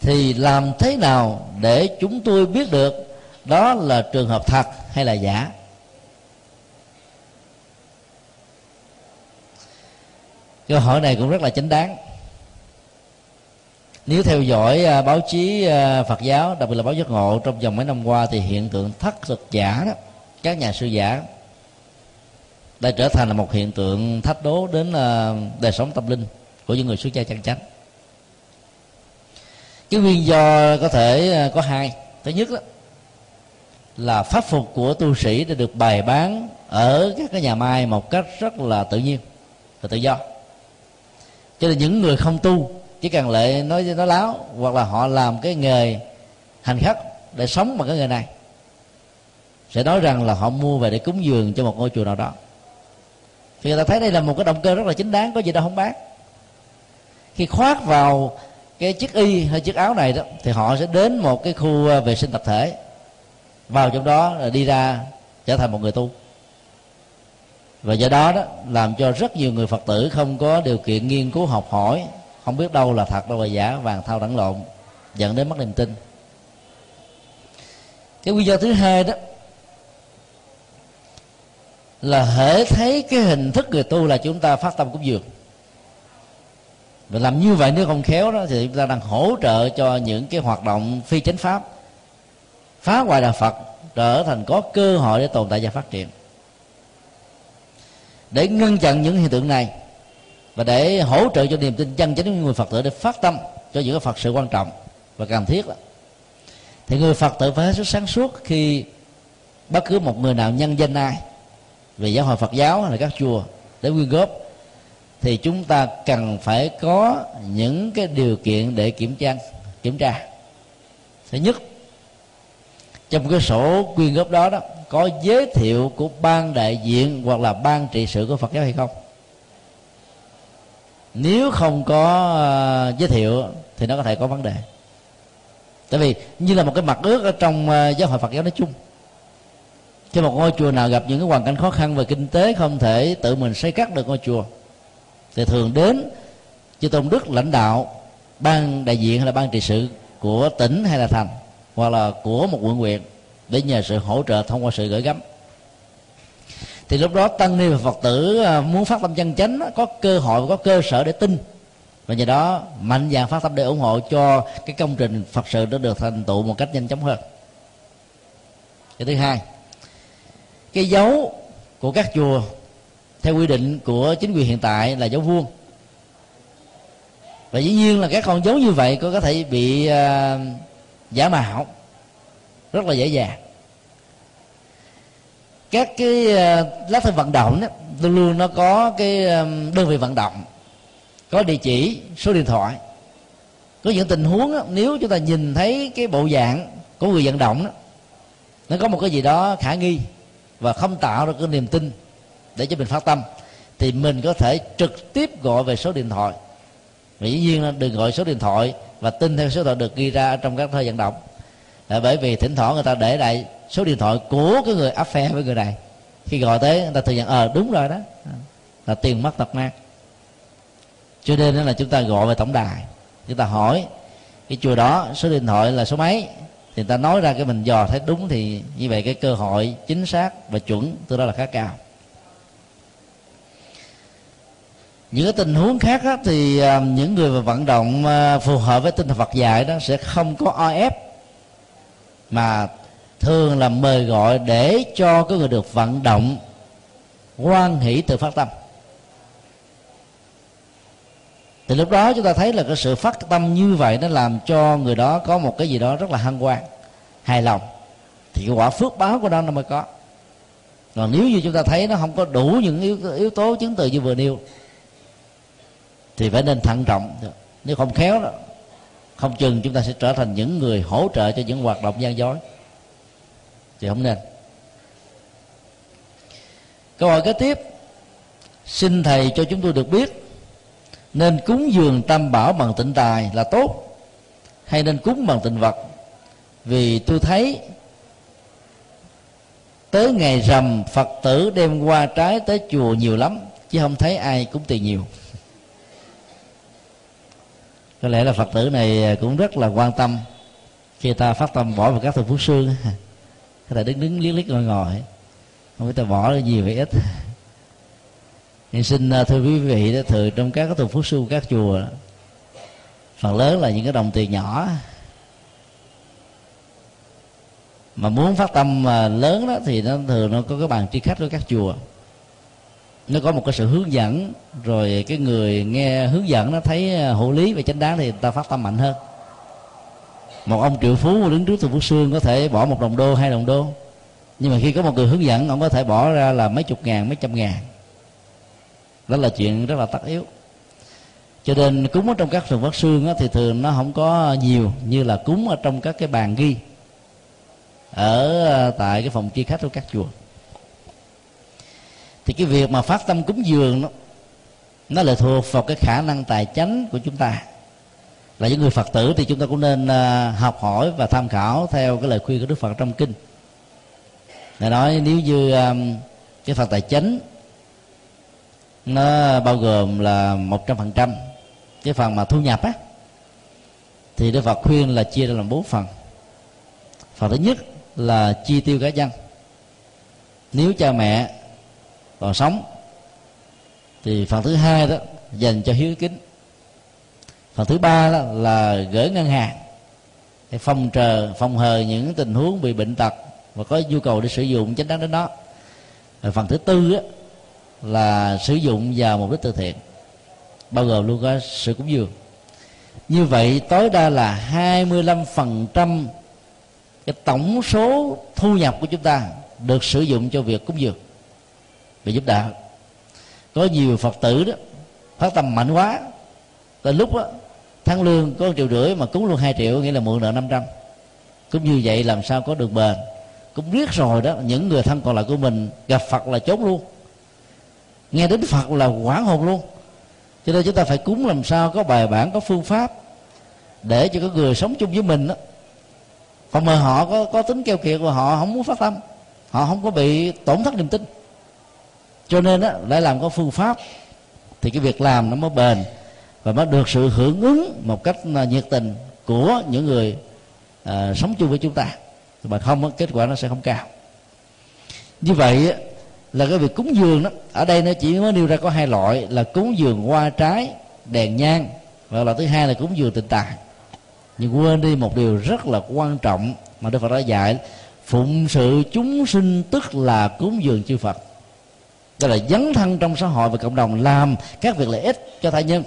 thì làm thế nào để chúng tôi biết được đó là trường hợp thật hay là giả? Câu hỏi này cũng rất là chính đáng. Nếu theo dõi à, báo chí à, Phật giáo đặc biệt là báo giác ngộ trong vòng mấy năm qua thì hiện tượng thất thực giả đó các nhà sư giả đã trở thành là một hiện tượng thách đố đến à, đời sống tâm linh của những người xuất gia chân chánh. Cái nguyên do có thể có hai. Thứ nhất đó, là pháp phục của tu sĩ đã được bày bán ở các cái nhà mai một cách rất là tự nhiên và tự do. Cho nên những người không tu, chỉ cần lệ nói nói láo, hoặc là họ làm cái nghề hành khách để sống bằng cái nghề này, sẽ nói rằng là họ mua về để cúng dường cho một ngôi chùa nào đó. Thì người ta thấy đây là một cái động cơ rất là chính đáng, có gì đâu không bán. Khi khoác vào cái chiếc y hay chiếc áo này đó, thì họ sẽ đến một cái khu à, vệ sinh tập thể vào trong đó là đi ra trở thành một người tu. Và do đó đó, làm cho rất nhiều người phật tử không có điều kiện nghiên cứu học hỏi, không biết đâu là thật, đâu là giả, vàng thao đẳng lộn, dẫn đến mất niềm tin. Cái nguyên do thứ hai đó là hễ thấy cái hình thức người tu là chúng ta phát tâm cúng dường. Và làm như vậy nếu không khéo đó thì chúng ta đang hỗ trợ cho những cái hoạt động phi chánh pháp phá hoại đạo phật, trở thành có cơ hội để tồn tại và phát triển. Để ngăn chặn những hiện tượng này và để hỗ trợ cho niềm tin chân chính của người phật tử để phát tâm cho những cái phật sự quan trọng và cần thiết đó, thì người phật tử phải hết sức sáng suốt khi bất cứ một người nào nhân danh ai, về giáo hội phật giáo hay là các chùa để quyên góp, thì chúng ta cần phải có những cái điều kiện để kiểm tra kiểm tra. Thứ nhất trong cái sổ quyên góp đó đó có giới thiệu của ban đại diện hoặc là ban trị sự của phật giáo hay không? Nếu không có uh, giới thiệu thì nó có thể có vấn đề. Tại vì như là một cái mặt ước ở trong uh, giáo hội phật giáo nói chung. Khi một ngôi chùa nào gặp những cái hoàn cảnh khó khăn về kinh tế không thể tự mình xây cắt được ngôi chùa thì thường đến chư tôn đức lãnh đạo ban đại diện hay là ban trị sự của tỉnh hay là thành hoặc là của một quận huyện để nhờ sự hỗ trợ thông qua sự gửi gắm. Thì lúc đó tăng ni và phật tử à, muốn phát tâm chân chánh có cơ hội có cơ sở để tin. Và nhờ đó mạnh dạn phát tâm để ủng hộ cho cái công trình phật sự nó được thành tựu một cách nhanh chóng hơn. Cái thứ hai cái dấu của các chùa theo quy định của chính quyền hiện tại là dấu vuông. Và dĩ nhiên là các con dấu như vậy có có thể bị uh, giả mạo. Rất là dễ dàng. Các cái ờ, lá thư vận động đó, luôn luôn nó có cái đơn vị vận động. Có địa chỉ số điện thoại. Có những tình huống đó, nếu chúng ta nhìn thấy cái bộ dạng của người vận động đó, nó có một cái gì đó khả nghi và không tạo ra cái niềm tin để cho mình phát tâm thì mình có thể trực tiếp gọi về số điện thoại. Dĩ nhiên là đừng gọi số điện thoại và tin theo số điện thoại được ghi ra trong các thơ vận động. Là bởi vì thỉnh thoảng người ta để lại số điện thoại của cái người áp phe với người này. Khi gọi tới người ta thừa nhận ờ à, đúng rồi đó. Là tiền mất tật mang. Cho nên là chúng ta gọi về tổng đài. Chúng ta hỏi cái chùa đó số điện thoại là số mấy? Thì người ta nói ra cái mình dò thấy đúng thì như vậy cái cơ hội chính xác và chuẩn từ đó là khá cao. Những cái tình huống khác đó, thì à, những người mà vận động à, phù hợp với tinh thần Phật dạy đó sẽ không có o ép mà thường là mời gọi để cho cái người được vận động quan hỷ từ phát tâm. Thì lúc đó chúng ta thấy là cái sự phát tâm như vậy nó làm cho người đó có một cái gì đó rất là hân hoan hài lòng. Thì cái quả phước báo của nó nó mới có. Còn nếu như chúng ta thấy nó không có đủ những yếu, yếu tố chứng từ như vừa nêu thì phải nên thận trọng. Nếu không khéo đó, không chừng chúng ta sẽ trở thành những người hỗ trợ cho những hoạt động gian dối. Thì không nên. Câu hỏi kế tiếp. Xin thầy cho chúng tôi được biết, nên cúng dường tam bảo bằng tịnh tài là tốt hay nên cúng bằng tịnh vật? Vì tôi thấy tới ngày rằm phật tử đem qua trái tới chùa nhiều lắm, chứ không thấy ai cúng tiền nhiều có lẽ là phật tử này cũng rất là quan tâm. Khi ta phát tâm bỏ vào các thực phước xương có thể đứng đứng liếc liếc ngồi ngồi. Không biết ta bỏ nhiều hay ít. Nên xin à, thưa quý vị, đó thường trong các thực phước xương các chùa, phần lớn là những cái đồng tiền nhỏ. Mà muốn phát tâm mà lớn đó, thì nó thường nó có cái bàn tri khách của các chùa nó có một cái sự hướng dẫn rồi cái người nghe hướng dẫn nó thấy à, hữu lý và chánh đáng thì ta phát tâm mạnh hơn. Một ông triệu phú đứng trước thùng phước xương có thể bỏ một đồng đô hai đồng đô. Nhưng mà khi có một người hướng dẫn ông có thể bỏ ra là mấy chục ngàn mấy trăm ngàn. Đó là chuyện rất là tất yếu. Cho nên cúng ở trong các thùng phát xương á, thì thường nó không có nhiều như là cúng ở trong các cái bàn ghi ở à, tại cái phòng chi khách của các chùa thì cái việc mà phát tâm cúng dường nó nó lại thuộc vào cái khả năng tài chánh của chúng ta. Là những người phật tử thì chúng ta cũng nên à, học hỏi và tham khảo theo cái lời khuyên của đức phật trong kinh. Ngài nói nếu như à, cái phần tài chánh nó bao gồm là một trăm phần trăm cái phần mà thu nhập á, thì đức phật khuyên là chia ra làm bốn phần. Phần thứ nhất là chi tiêu cá nhân. Nếu cha mẹ còn sống. Thì phần thứ hai đó dành cho hiếu kính. Phần thứ ba đó là gửi ngân hàng để phòng trờ phòng hờ những tình huống bị bệnh tật và có nhu cầu để sử dụng chính đáng đến đó. Rồi phần thứ tư đó, là sử dụng vào mục đích từ thiện bao gồm luôn có sự cúng dường. Như vậy tối đa là 25% cái tổng số thu nhập của chúng ta được sử dụng cho việc cúng dường và giúp đỡ. Có nhiều phật tử đó, phát tâm mạnh quá, tới lúc đó, tháng lương có triệu rưỡi mà cúng luôn hai triệu, nghĩa là mượn nợ 500 cũng như vậy làm sao có được bền. Cũng biết rồi đó, những người thân còn lại của mình gặp phật là chốt luôn. Nghe đến phật là quảng hồn luôn. Cho nên chúng ta phải cúng làm sao có bài bản, có phương pháp để cho các người sống chung với mình đó. Còn mà họ có có tính keo kiệt và họ không muốn phát tâm, họ không có bị tổn thất niềm tin cho nên đó để làm có phương pháp thì cái việc làm nó mới bền và mới được sự hưởng ứng một cách à, nhiệt tình của những người à, sống chung với chúng ta. Mà không kết quả nó sẽ không cao. Như vậy là cái việc cúng dường đó ở đây nó chỉ mới nêu ra có hai loại là cúng dường hoa trái đèn nhang và loại thứ hai là cúng dường tình tài nhưng quên đi một điều rất là quan trọng mà đức phật đã dạy phụng sự chúng sinh tức là cúng dường chư phật đó là dấn thân trong xã hội và cộng đồng làm các việc lợi ích cho thai nhân.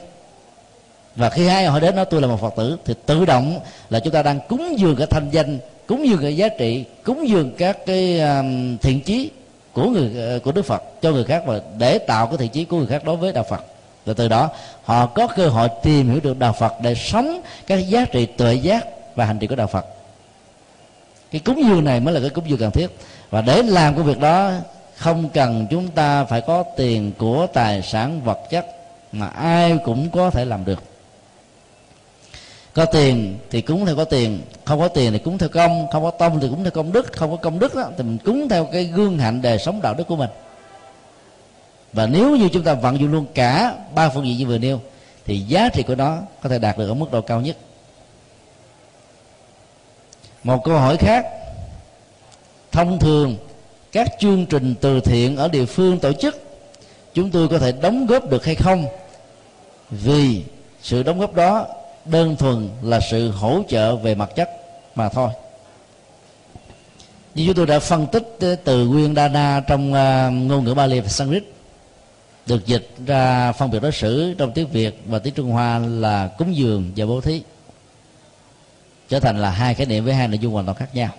Và khi ai hỏi đến nói tôi là một phật tử, thì tự động là chúng ta đang cúng dường cái thanh danh, cúng dường cái giá trị, cúng dường các cái um, thiện chí của người ờ, của đức phật cho người khác và để tạo cái thiện chí của người khác đối với đạo phật. Và từ đó, họ có cơ hội tìm hiểu được đạo phật để sống các giá trị tuệ giác và hành trì của đạo phật. Cái cúng dường này mới là cái cúng dường cần thiết. Và để làm cái việc đó không cần chúng ta phải có tiền của tài sản vật chất mà ai cũng có thể làm được. Có tiền thì cúng theo có tiền không có tiền thì cúng theo công không có tông thì cúng theo công đức không có công đức đó, thì mình cúng theo cái gương hạnh đời sống đạo đức của mình. Và nếu như chúng ta vận dụng luôn cả ba phương diện như vừa nêu thì giá trị của nó có thể đạt được ở mức độ cao nhất. Một câu hỏi khác. Thông thường các chương trình từ thiện ở địa phương tổ chức, chúng tôi có thể đóng góp được hay không? Vì sự đóng góp đó đơn thuần là sự hỗ trợ về mặt chất mà thôi. Như chúng tôi đã phân tích từ nguyên Dana trong à, ngôn ngữ Bali và Sanskrit, được dịch ra phân biệt đối xử trong tiếng Việt và tiếng Trung Hoa là cúng dường và bố thí, trở thành là hai khái niệm với hai nội dung hoàn toàn khác nhau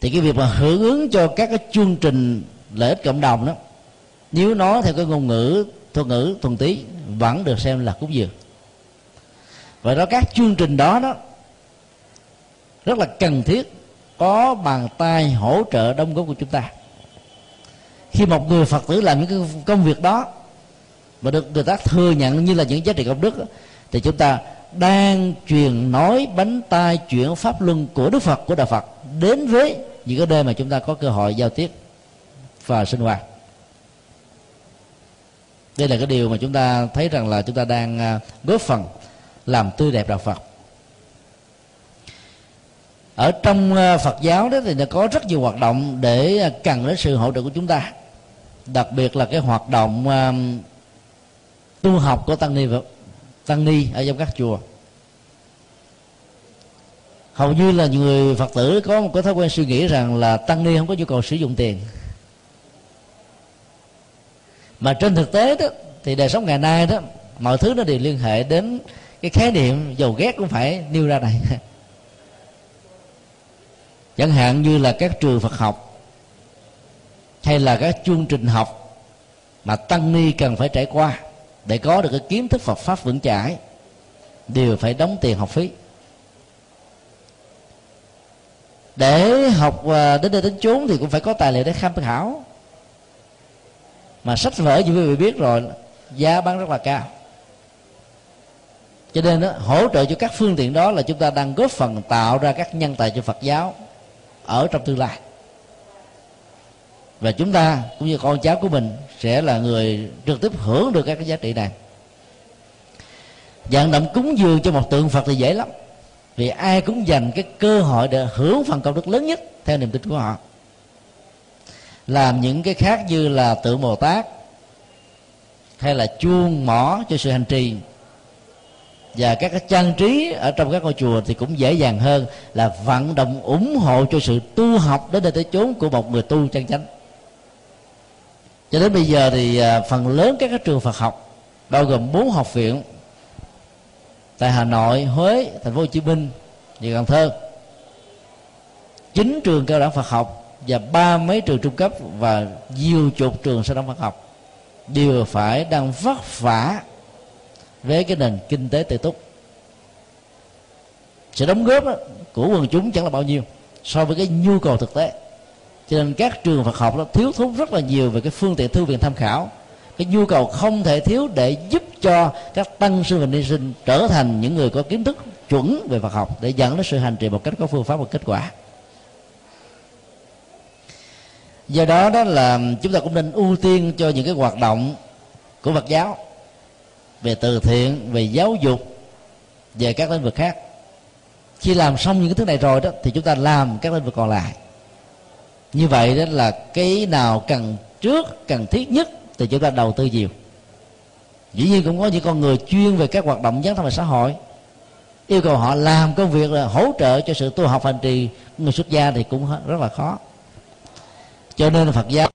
thì cái việc mà hưởng ứng cho các cái chương trình lợi ích cộng đồng đó, nếu nói theo cái ngôn ngữ, thuật ngữ thuần tí vẫn được xem là cúng dường. Và đó, các chương trình đó đó, rất là cần thiết, có bàn tay hỗ trợ đóng góp của chúng ta. Khi một người phật tử làm những cái công việc đó và được người ta thừa nhận như là những giá trị công đức thì chúng ta đang truyền nói, bánh tay chuyển pháp luân của đức phật, của đạo phật đến với những cái nơi mà chúng ta có cơ hội giao tiếp và sinh hoạt. Đây là cái điều mà chúng ta thấy rằng là chúng ta đang à, góp phần làm tươi đẹp đạo phật. Ở trong à, phật giáo đó thì nó có rất nhiều hoạt động để à, cần đến sự hỗ trợ của chúng ta. Đặc biệt là cái hoạt động tu học của tăng ni Phật tăng ni ở trong các chùa. Hầu như là người phật tử có một cái thói quen suy nghĩ rằng là tăng ni không có nhu cầu sử dụng tiền. Mà trên thực tế đó, thì đời sống ngày nay đó, mọi thứ nó đều liên hệ đến cái khái niệm dầu ghét cũng phải nêu ra này. Chẳng hạn như là các trường Phật học hay là các chương trình học mà tăng ni cần phải trải qua để có được cái kiến thức Phật pháp vững chãi đều phải đóng tiền học phí. Để học à, đến đây đến chốn thì cũng phải có tài liệu để tham khảo. Mà sách vở như quý vị biết rồi giá bán rất là cao. Cho nên đó, hỗ trợ cho các phương tiện đó là chúng ta đang góp phần tạo ra các nhân tài cho Phật giáo ở trong tương lai và chúng ta, cũng như con cháu của mình, sẽ là người trực tiếp hưởng được các cái giá trị này. Vận động cúng dường cho một tượng Phật thì dễ lắm. Vì ai cũng dành cái cơ hội để hưởng phần công đức lớn nhất theo niềm tin của họ. Làm những cái khác như là tượng bồ tát, hay là chuông mỏ cho sự hành trì, và các cái trang trí ở trong các ngôi chùa thì cũng dễ dàng hơn là vận động ủng hộ cho sự tu học đến đây tới chốn của một người tu chân chánh cho đến bây giờ thì à, phần lớn các cái trường Phật học bao gồm bốn học viện tại Hà Nội, Huế, Thành phố Hồ Chí Minh và Cần Thơ. Chín trường cao đẳng Phật học và ba mấy trường trung cấp và nhiều chục trường sơ đẳng Phật học đều phải đang vất vả với cái nền kinh tế tự túc. Sự đóng góp của quần chúng chẳng là bao nhiêu so với cái nhu cầu thực tế cho nên các trường Phật học nó thiếu thốn rất là nhiều về cái phương tiện thư viện tham khảo. Cái nhu cầu không thể thiếu để giúp cho các tăng sư và ni sinh trở thành những người có kiến thức chuẩn về Phật học để dẫn đến sự hành trì một cách có phương pháp và kết quả. Do đó đó là chúng ta cũng nên ưu tiên cho những cái hoạt động của Phật giáo về từ thiện, về giáo dục, về các lĩnh vực khác. Khi làm xong những cái thứ này rồi đó, thì chúng ta làm các lĩnh vực còn lại như vậy đó là cái nào cần trước, cần thiết nhất thì chúng ta đầu tư nhiều. Dĩ nhiên cũng có những con người chuyên về các hoạt động gián thông và xã hội. Yêu cầu họ làm công việc là hỗ trợ cho sự tu học hành trì người xuất gia thì cũng rất là khó. Cho nên phật giáo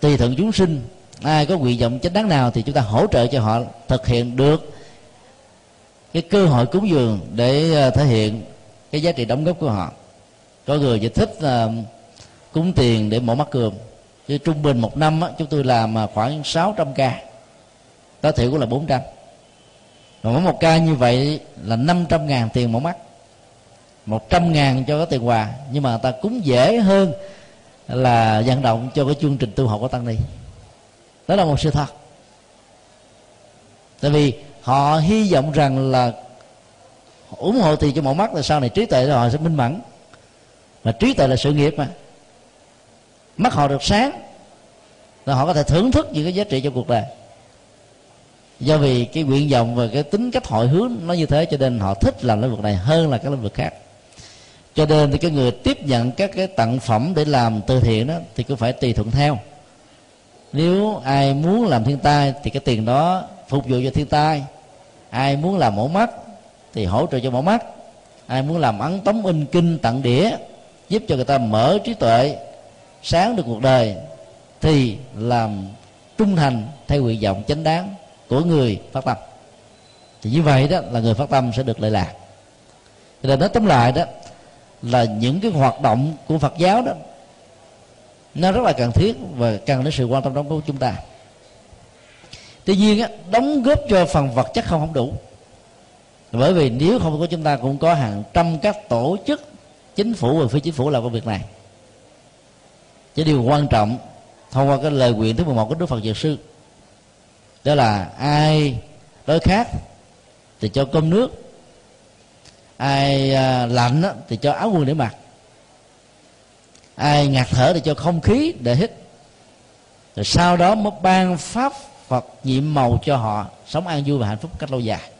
tùy thuận chúng sinh, ai có nguyện vọng chánh đáng nào thì chúng ta hỗ trợ cho họ thực hiện được cái cơ hội cúng dường để ờ, thể hiện cái giá trị đóng góp của họ có người thì thích uh, cúng tiền để mổ mắt cườm chứ trung bình một năm á, chúng tôi làm à, khoảng 600 ca. Tối thiểu cũng là 400 mà mỗi một ca như vậy là 500 ngàn tiền mổ mắt. 100 ngàn cho cái tiền quà. Nhưng mà ta cúng dễ hơn là vận động cho cái chương trình tu học của tăng ni. Đó là một sự thật. Tại vì họ hy vọng rằng là ủng hộ tiền cho mẫu mắt là sau này trí tuệ họ sẽ minh mẫn mà trí tuệ là sự nghiệp mà. Mắt họ được sáng, là họ có thể thưởng thức những cái giá trị trong cuộc đời. Do vì cái nguyện vọng và cái tính cách hội hướng nó như thế, cho nên họ thích làm lĩnh vực này hơn là các lĩnh vực khác. Cho nên thì cái người tiếp nhận các cái tặng phẩm để làm từ thiện đó, thì cũng phải tùy thuận theo. Nếu ai muốn làm thiên tai, thì cái tiền đó phục vụ cho thiên tai. Ai muốn làm mổ mắt, thì hỗ trợ cho mổ mắt. Ai muốn làm ấn tống, in kinh, tặng đĩa giúp cho người ta mở trí tuệ sáng được cuộc đời thì làm trung thành theo nguyện vọng chánh đáng của người phát tâm. Thì như vậy đó là người phát tâm sẽ được lợi lạc. Cho nên nói tóm lại đó là những cái hoạt động của Phật giáo đó nó rất là cần thiết và cần đến sự quan tâm đóng góp của chúng ta. Tuy nhiên á, đóng góp cho phần vật chất không không đủ. Bởi vì nếu không có chúng ta cũng có hàng trăm các tổ chức chính phủ và phi chính phủ làm công việc này. Chứ điều quan trọng, thông qua cái lời nguyện thứ 11 của Đức Phật Dược Sư, đó là ai đói khát thì cho cơm nước, ai à, lạnh thì cho áo quần để mặc, ai ngạt thở thì cho không khí để hít. Rồi sau đó mới ban pháp Phật nhiệm màu cho họ sống an vui và hạnh phúc cách lâu dài.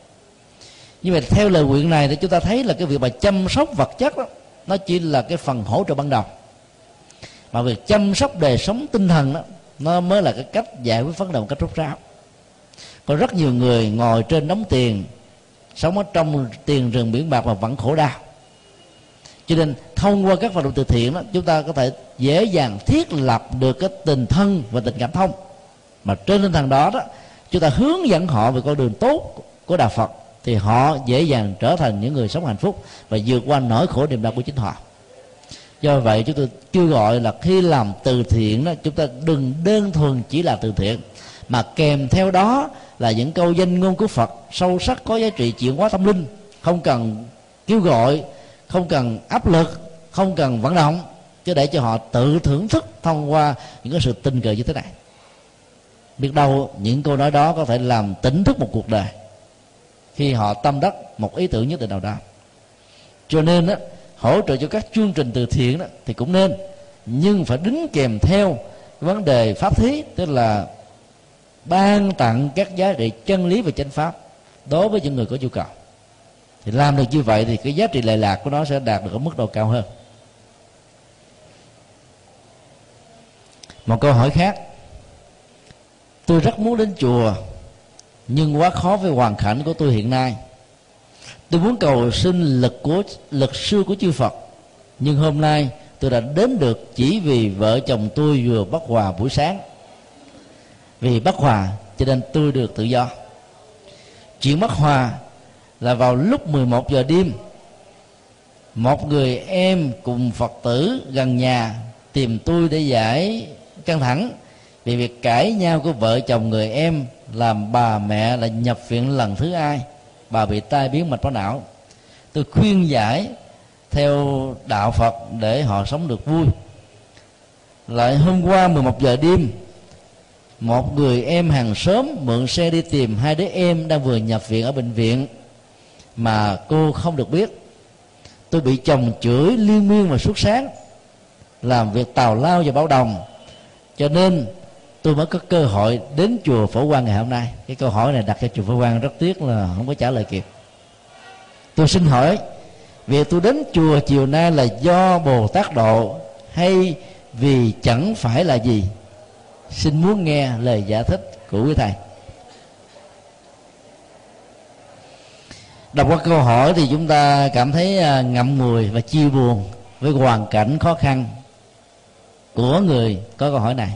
Như vậy theo lời nguyện này thì chúng ta thấy là cái việc mà chăm sóc vật chất đó nó chỉ là cái phần hỗ trợ ban đầu. Mà việc chăm sóc đời sống tinh thần đó, nó mới là cái cách giải quyết vấn đề một cách rút ráo. Có rất nhiều người ngồi trên đống tiền, sống ở trong tiền rừng biển bạc mà vẫn khổ đau. Cho nên, thông qua các hoạt động từ thiện đó, chúng ta có thể dễ dàng thiết lập được cái tình thân và tình cảm thông. Mà trên tinh thần đó đó, chúng ta hướng dẫn họ về con đường tốt của đạo phật thì họ dễ dàng trở thành những người sống hạnh phúc và vượt qua nỗi khổ niềm đau của chính họ. Do vậy chúng tôi kêu gọi là khi làm từ thiện đó, chúng ta đừng đơn thuần chỉ là từ thiện, mà kèm theo đó là những câu danh ngôn của Phật sâu sắc có giá trị chuyển hóa tâm linh. Không cần kêu gọi, không cần áp lực, không cần vận động, chứ để cho họ tự thưởng thức thông qua những cái sự tình cờ như thế này. Biết đâu những câu nói đó có thể làm tỉnh thức một cuộc đời khi họ tâm đắc một ý tưởng nhất định nào đó. Cho nên đó, hỗ trợ cho các chương trình từ thiện đó thì cũng nên nhưng phải đính kèm theo vấn đề pháp thí tức là ban tặng các giá trị chân lý và chánh pháp đối với những người có nhu cầu. Thì làm được như vậy thì cái giá trị lệ lạc của nó sẽ đạt được ở mức độ cao hơn. Một câu hỏi khác. Tôi rất muốn đến chùa nhưng quá khó với hoàn cảnh của tôi hiện nay. Tôi muốn cầu xin lực của, lực sư của chư Phật. Nhưng hôm nay, tôi đã đến được chỉ vì vợ chồng tôi vừa bắt hòa buổi sáng. Vì bất hòa, cho nên tôi được tự do. Chuyện bất hòa là vào lúc 11 giờ đêm. Một người em cùng phật tử gần nhà tìm tôi để giải căng thẳng vì việc cãi nhau của vợ chồng người em làm bà mẹ là nhập viện lần thứ hai. Bà bị tai biến mạch máu não. Tôi khuyên giải theo đạo phật để họ sống được vui. Lại hôm qua 11 giờ đêm, một người em hàng xóm mượn xe đi tìm hai đứa em đang vừa nhập viện ở bệnh viện mà cô không được biết. Tôi bị chồng chửi liên miên và suốt sáng, làm việc tào lao và báo đồng. Cho nên tôi mới có cơ hội đến chùa phổ quang ngày hôm nay. Cái câu hỏi này đặt cho chùa phổ quang rất tiếc là không có trả lời kịp. Tôi xin hỏi việc tôi đến chùa chiều nay là do bồ tát độ hay vì chẳng phải là gì? Xin muốn nghe lời giải thích của quý thầy. Đọc qua câu hỏi thì chúng ta cảm thấy à, ngậm ngùi và chia buồn với hoàn cảnh khó khăn của người có câu hỏi này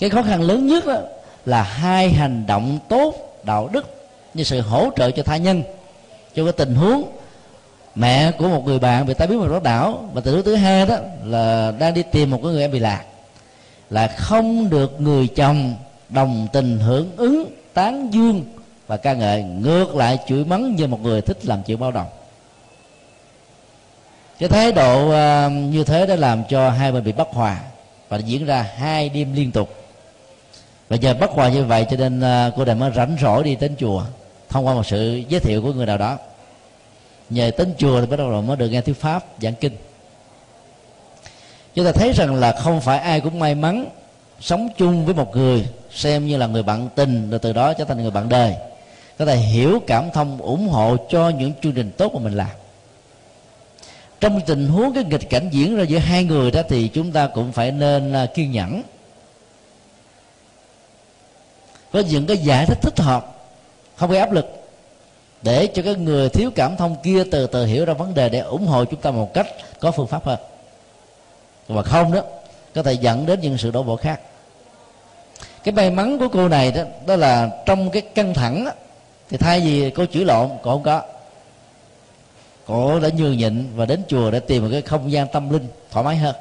cái khó khăn lớn nhất đó là hai hành động tốt đạo đức như sự hỗ trợ cho tha nhân cho cái tình huống mẹ của một người bạn bị tai biến mạch đảo và tình huống thứ hai đó là đang đi tìm một cái người em bị lạc là không được người chồng đồng tình hưởng ứng tán dương và ca ngợi ngược lại chửi mắng như một người thích làm chuyện bao đồng. Cái thái độ uh, như thế đã làm cho hai bên bị bất hòa và diễn ra hai đêm liên tục và nhờ bất hòa như vậy cho nên à, cô đại mới rảnh rỗi đi đến chùa, thông qua một sự giới thiệu của người nào đó. Nhờ đến chùa thì bắt đầu mới được nghe thuyết pháp, giảng kinh. Chúng ta thấy rằng là không phải ai cũng may mắn sống chung với một người xem như là người bạn tình, rồi từ đó trở thành người bạn đời. Có thể hiểu cảm thông, ủng hộ cho những chương trình tốt mà mình làm. Trong tình huống cái nghịch cảnh diễn ra giữa hai người đó thì chúng ta cũng phải nên à, kiên nhẫn có những cái giải thích thích hợp không gây áp lực. Để cho cái người thiếu cảm thông kia từ từ hiểu ra vấn đề để ủng hộ chúng ta một cách có phương pháp hơn. Và không đó có thể dẫn đến những sự đổ bộ khác. Cái may mắn của cô này đó đó là trong cái căng thẳng đó, thì thay vì cô chửi lộn cô không có. Cô đã nhường nhịn và đến chùa để tìm một cái không gian tâm linh thoải mái hơn.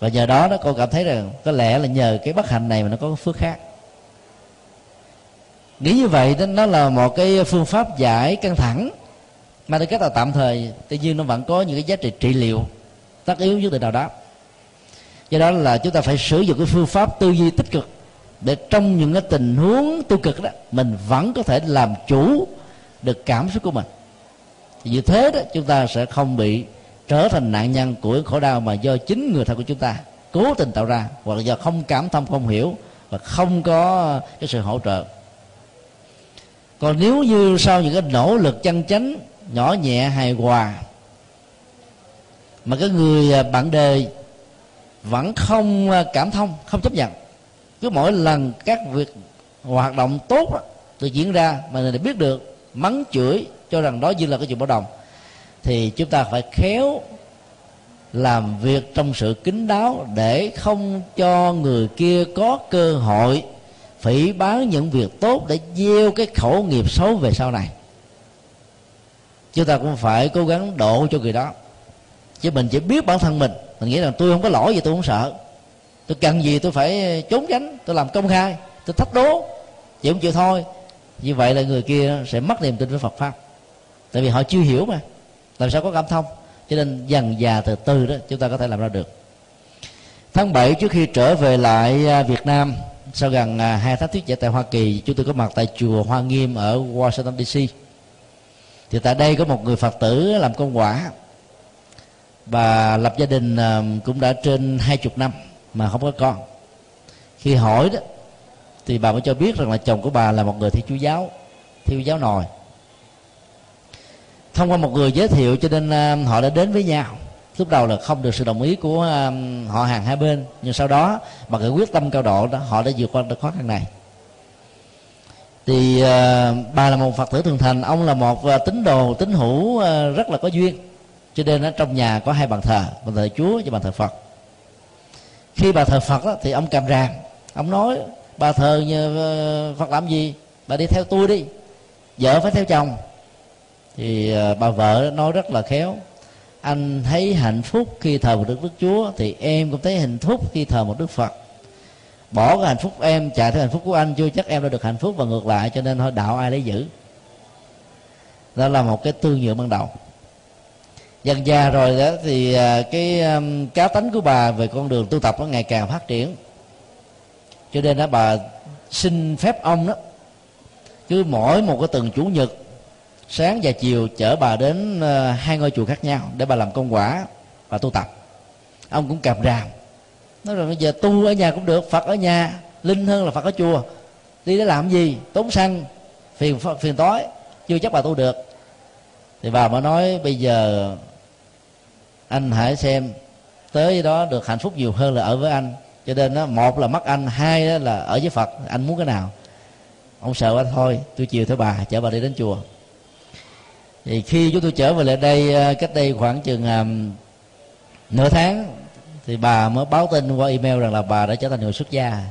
Và nhờ đó đó cô cảm thấy rằng có lẽ là nhờ cái bất hạnh này mà nó có phước khác nghĩ như vậy, đó, nó là một cái phương pháp giải căng thẳng. Mà cái là tạm thời tuy nhiên nó vẫn có những cái giá trị trị liệu, tất yếu nhất từ nào đó. Do đó là chúng ta phải sử dụng cái phương pháp tư duy tích cực để trong những cái tình huống tiêu cực đó, mình vẫn có thể làm chủ được cảm xúc của mình. Thì như thế đó, chúng ta sẽ không bị trở thành nạn nhân của khổ đau mà do chính người thân của chúng ta cố tình tạo ra, hoặc là do không cảm thông, không hiểu, và không có cái sự hỗ trợ còn nếu như sau những cái nỗ lực chân chánh, nhỏ nhẹ hài hòa, mà cái người à, bạn đời vẫn không à, cảm thông, không chấp nhận, cứ mỗi lần các việc, hoạt động tốt tự diễn ra mà người biết được, mắng chửi, cho rằng đó như là cái chuyện bất đồng, thì chúng ta phải khéo làm việc trong sự kín đáo để không cho người kia có cơ hội phỉ bán những việc tốt để gieo cái khẩu nghiệp xấu về sau này. Chúng ta cũng phải cố gắng độ cho người đó. Chứ mình chỉ biết bản thân mình. Mình nghĩ rằng tôi không có lỗi gì, tôi không sợ. Tôi cần gì tôi phải trốn tránh, tôi làm công khai, tôi thách đố. Chịu không chịu thôi. Như vậy là người kia sẽ mất niềm tin với phật pháp. Tại vì họ chưa hiểu mà. Làm sao có cảm thông? Cho nên dần già từ từ đó, chúng ta có thể làm ra được. Tháng 7 trước khi trở về lại à, Việt Nam sau gần à, hai tháng thuyết giảng tại Hoa Kỳ chúng tôi có mặt tại chùa Hoa Nghiêm ở Washington DC thì tại đây có một người Phật tử làm công quả. Và lập gia đình à, cũng đã trên hai chục năm mà không có con. Khi hỏi đó, thì bà mới cho biết rằng là chồng của bà là một người thi chúa giáo thi giáo nòi. Thông qua một người giới thiệu cho nên à, họ đã đến với nhau lúc đầu là không được sự đồng ý của um, họ hàng hai bên nhưng sau đó bằng cái quyết tâm cao độ đó họ đã vượt qua được khó khăn này. Thì uh, bà là một phật tử thường thành ông là một uh, tín đồ tín hữu uh, rất là có duyên. Cho nên ở trong nhà có hai bàn thờ bàn thờ chúa và bàn thờ phật. Khi bà thờ phật đó, thì ông cầm ràng. Ông nói bà thờ như uh, phật làm gì? Bà đi theo tôi đi. Vợ phải theo chồng. Thì uh, bà vợ nói rất là khéo anh thấy hạnh phúc khi thờ một đức đức chúa, thì em cũng thấy hạnh phúc khi thờ một đức phật. Bỏ cái hạnh phúc em chạy theo hạnh phúc của anh, chưa chắc em đã được hạnh phúc và ngược lại, cho nên thôi đạo ai lấy giữ. Đó là một cái tương nhượng ban đầu. Dần già rồi đó, thì à, cái um, cá tánh của bà về con đường tu tập nó ngày càng phát triển. Cho nên đó bà xin phép ông đó, cứ mỗi một cái tuần chủ nhật sáng và chiều chở bà đến ờ, hai ngôi chùa khác nhau để bà làm công quả và tu tập. Ông cũng cầm ràm. Nói rằng bây giờ tu ở nhà cũng được phật ở nhà linh hơn là phật ở chùa. Đi để làm gì? Tốn xăng phiền phiền tối chưa chắc bà tu được. Thì bà mới nói bây giờ anh hãy xem tới đó được hạnh phúc nhiều hơn là ở với anh. Cho nên đó, một là mất anh hai đó là ở với phật. Anh muốn cái nào? Ông sợ anh thôi tôi chiều theo bà chở bà đi đến chùa thì khi chúng tôi trở về lại đây ờ, cách đây khoảng chừng um, nửa tháng thì bà mới báo tin qua email rằng là bà đã trở thành người xuất gia.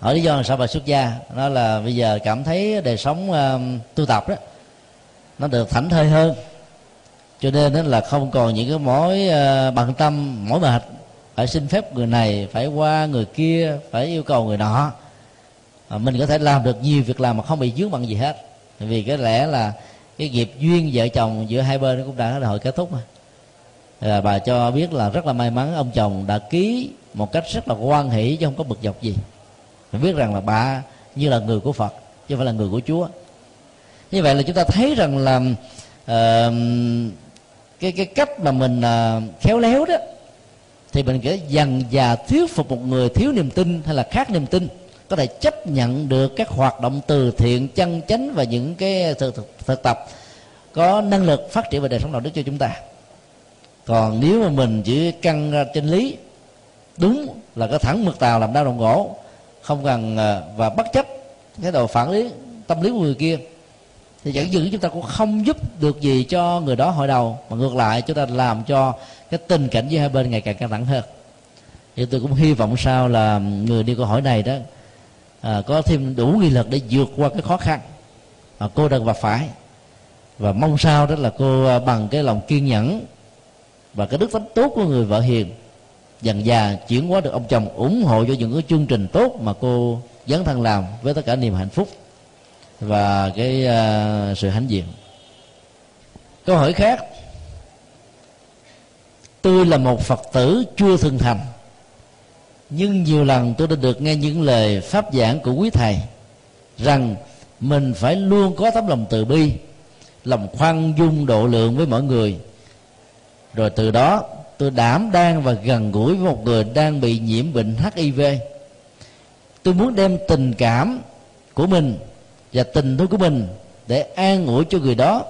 Hỏi lý do là sao bà xuất gia? Đó là bây giờ cảm thấy đời sống um, tu tập đó nó được thảnh thơi hơn. Cho nên đó là không còn những cái mối uh, bận tâm mỏi mệt phải xin phép người này phải qua người kia phải yêu cầu người nọ. À, mình có thể làm được nhiều việc làm mà không bị dướng bận gì hết. Vì cái lẽ là cái nghiệp duyên vợ chồng giữa hai bên cũng đã hội kết thúc mà. Là bà cho biết là rất là may mắn ông chồng đã ký một cách rất là quan hỷ chứ không có bực dọc gì. Mình biết rằng là bà như là người của phật chứ không phải là người của chúa. Như vậy là chúng ta thấy rằng là uh, cái cái cách mà mình uh, khéo léo đó thì mình phải dần dà thuyết phục một người thiếu niềm tin hay là khác niềm tin có thể chấp nhận được các hoạt động từ thiện chân chánh và những cái thực, thực, thực tập có năng lực phát triển về đời sống đạo đức cho chúng ta. Còn nếu mà mình chỉ căng ra lý đúng là cái thẳng mực tàu làm đau đồng gỗ không cần à, và bất chấp cái đầu phản lý tâm lý của người kia thì chẳng dừng chúng ta cũng không giúp được gì cho người đó hồi đầu mà ngược lại chúng ta làm cho cái tình cảnh giữa hai bên ngày càng căng thẳng hơn. Thì tôi cũng hy vọng sao là người đi câu hỏi này đó à, có thêm đủ nghị lực để vượt qua cái khó khăn mà cô đang gặp phải. Và mong sao đó là cô à, bằng cái lòng kiên nhẫn và cái đức tính tốt của người vợ hiền dần già chuyển hóa được ông chồng ủng hộ cho những cái chương trình tốt mà cô dấn thân làm với tất cả niềm hạnh phúc và cái uh, sự hãnh diện. Câu hỏi khác. Tôi là một phật tử chưa thường thành nhưng nhiều lần tôi đã được nghe những lời pháp giảng của quý thầy rằng mình phải luôn có tấm lòng từ bi, lòng khoan dung độ lượng với mọi người. Rồi từ đó, tôi đảm đang và gần gũi với một người đang bị nhiễm bệnh hiv tôi muốn đem tình cảm của mình và tình thương của mình để an ủi cho người đó.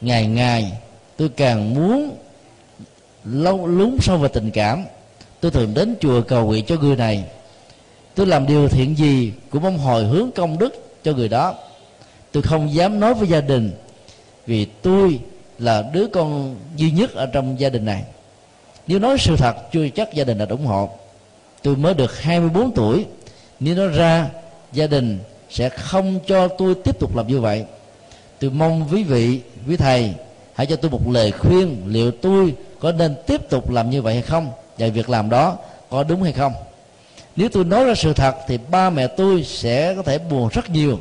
Ngày ngày, tôi càng muốn lâu lún sâu vào tình cảm tôi thường đến chùa cầu nguyện cho người này. Tôi làm điều thiện gì cũng mong hồi hướng công đức cho người đó. Tôi không dám nói với gia đình, vì tôi là đứa con duy nhất ở trong gia đình này. Nếu nói sự thật, chưa chắc gia đình đã ủng hộ. Tôi mới được 24 tuổi. Nếu nói ra, gia đình sẽ không cho tôi tiếp tục làm như vậy. Tôi mong quý vị, quý thầy, hãy cho tôi một lời khuyên liệu tôi có nên tiếp tục làm như vậy hay không và việc làm đó có đúng hay không? Nếu tôi nói ra sự thật thì ba mẹ tôi sẽ có thể buồn rất nhiều.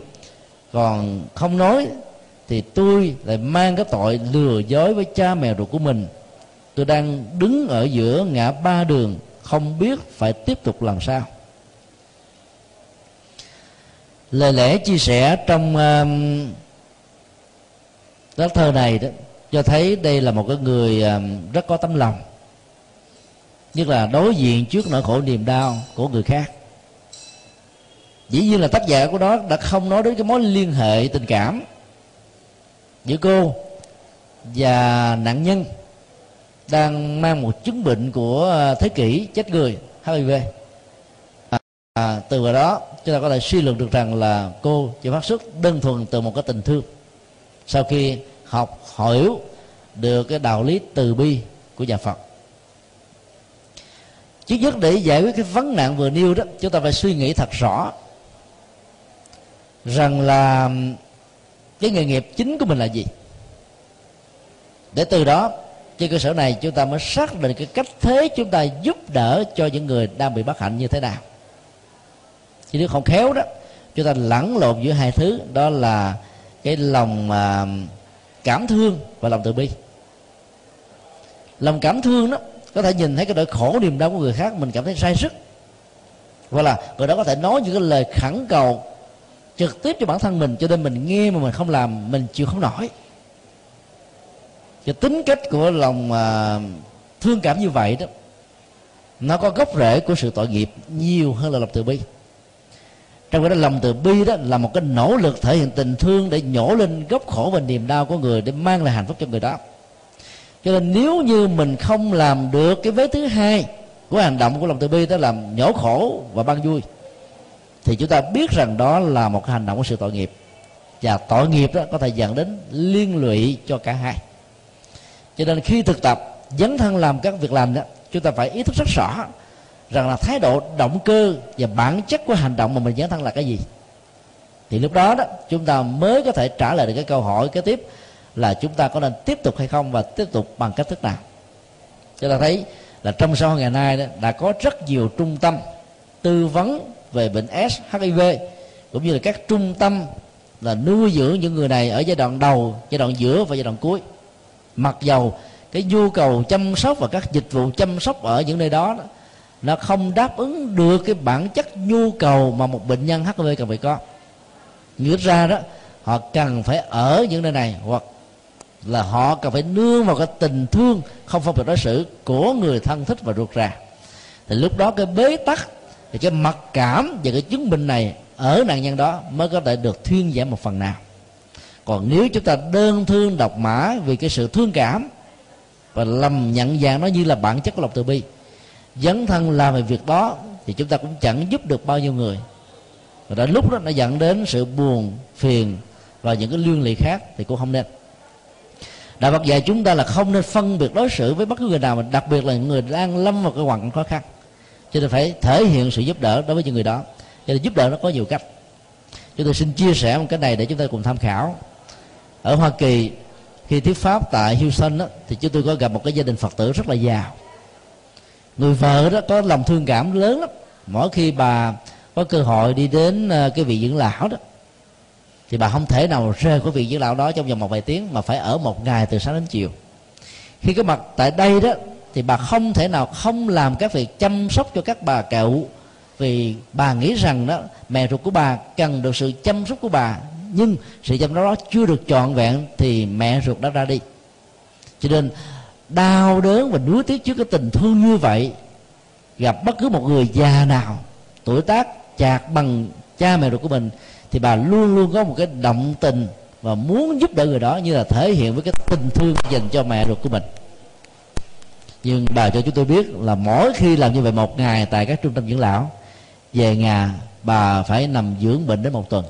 Còn không nói thì tôi lại mang cái tội lừa dối với cha mẹ ruột của mình. Tôi đang đứng ở giữa ngã ba đường không biết phải tiếp tục làm sao. Lời lẽ chia sẻ trong um, uh, lá thơ này đó cho thấy đây là một cái người uh, rất có tấm lòng nhất là đối diện trước nỗi khổ niềm đau của người khác. Dĩ nhiên là tác giả của đó đã không nói đến cái mối liên hệ tình cảm giữa cô và nạn nhân đang mang một chứng bệnh của à, thế kỷ chết người HIV à, à, từ vào đó chúng ta có thể suy luận được rằng là cô chỉ phát xuất đơn thuần từ một cái tình thương. Sau khi học hiểu được cái đạo lý từ bi của nhà Phật chứ nhất để giải quyết cái vấn nạn vừa nêu đó, chúng ta phải suy nghĩ thật rõ rằng là cái nghề nghiệp chính của mình là gì. Để từ đó, trên cơ sở này chúng ta mới xác định cái cách thế chúng ta giúp đỡ cho những người đang bị bất hạnh như thế nào. Chứ nếu không khéo đó, chúng ta lẫn lộn giữa hai thứ, đó là cái lòng cảm thương và lòng từ bi. Lòng cảm thương đó có thể nhìn thấy cái nỗi khổ niềm đau của người khác mình cảm thấy sai sức. Hoặc là người đó có thể nói những cái lời khẩn cầu trực tiếp cho bản thân mình cho nên mình nghe mà mình không làm mình chịu không nổi. Cái tính cách của lòng à, thương cảm như vậy đó nó có gốc rễ của sự tội nghiệp nhiều hơn là lòng từ bi. Trong cái đó lòng từ bi đó là một cái nỗ lực thể hiện tình thương để nhổ lên gốc khổ và niềm đau của người để mang lại hạnh phúc cho người đó cho nên nếu như mình không làm được cái vế thứ hai của hành động của lòng từ bi, đó là nhổ khổ và ban vui, thì chúng ta biết rằng đó là một cái hành động của sự tội nghiệp. Và tội nghiệp đó có thể dẫn đến liên lụy cho cả hai. Cho nên khi thực tập, dấn thân làm các việc làm đó, chúng ta phải ý thức rất rõ rằng là thái độ động cơ và bản chất của hành động mà mình dấn thân là cái gì. Thì lúc đó đó, chúng ta mới có thể trả lời được cái câu hỏi kế tiếp là chúng ta có nên tiếp tục hay không và tiếp tục bằng cách thức nào. Chúng ta thấy là trong xã hội ngày nay đó đã có rất nhiều trung tâm tư vấn về bệnh S HIV cũng như là các trung tâm là nuôi dưỡng những người này ở giai đoạn đầu giai đoạn giữa và giai đoạn cuối. Mặc dầu cái nhu cầu chăm sóc và các dịch vụ chăm sóc ở những nơi đó, đó nó không đáp ứng được cái bản chất nhu cầu mà một bệnh nhân HIV cần phải có. Nghĩa ra đó họ cần phải ở những nơi này hoặc là họ cần phải nương vào cái tình thương không phân biệt đối xử của người thân thích và ruột rà. Thì lúc đó cái bế tắc, thì cái mặc cảm và cái chứng bệnh này ở nạn nhân đó mới có thể được thuyên giảm một phần nào. Còn nếu chúng ta đơn thương độc mã vì cái sự thương cảm và lầm nhận dạng nó như là bản chất của lòng từ bi, dấn thân làm về việc đó thì chúng ta cũng chẳng giúp được bao nhiêu người. Và đến lúc đó nó dẫn đến sự buồn, phiền và những cái liên lụy khác thì cũng không nên đạo phật dạy chúng ta là không nên phân biệt đối xử với bất cứ người nào mà đặc biệt là những người đang lâm vào cái hoàn cảnh khó khăn. Cho nên phải thể hiện sự giúp đỡ đối với những người đó. Cho nên giúp đỡ nó có nhiều cách. Chúng tôi xin chia sẻ một cái này để chúng ta cùng tham khảo. Ở hoa kỳ khi thuyết pháp tại houston đó, thì chúng tôi có gặp một cái gia đình phật tử rất là giàu. Người vợ đó có lòng thương cảm lớn lắm. Mỗi khi bà có cơ hội đi đến ờ, cái vị dưỡng lão đó thì bà không thể nào rời khỏi vị dưỡng lão đó trong vòng một vài tiếng, mà phải ở một ngày từ sáng đến chiều. Khi có mặt tại đây đó, thì bà không thể nào không làm các việc chăm sóc cho các bà cậu. Vì bà nghĩ rằng đó, mẹ ruột của bà cần được sự chăm sóc của bà. Nhưng sự chăm sóc đó chưa được trọn vẹn thì mẹ ruột đã ra đi. Cho nên, đau đớn và nuối tiếc trước cái tình thương như vậy, gặp bất cứ một người già nào, tuổi tác chạc bằng cha mẹ ruột của mình thì bà luôn luôn có một cái động tình và muốn giúp đỡ người đó như là thể hiện với cái tình thương dành cho mẹ ruột của mình. Nhưng bà cho chúng tôi biết là mỗi khi làm như vậy một ngày tại các trung tâm dưỡng lão, về nhà bà phải nằm dưỡng bệnh đến một tuần.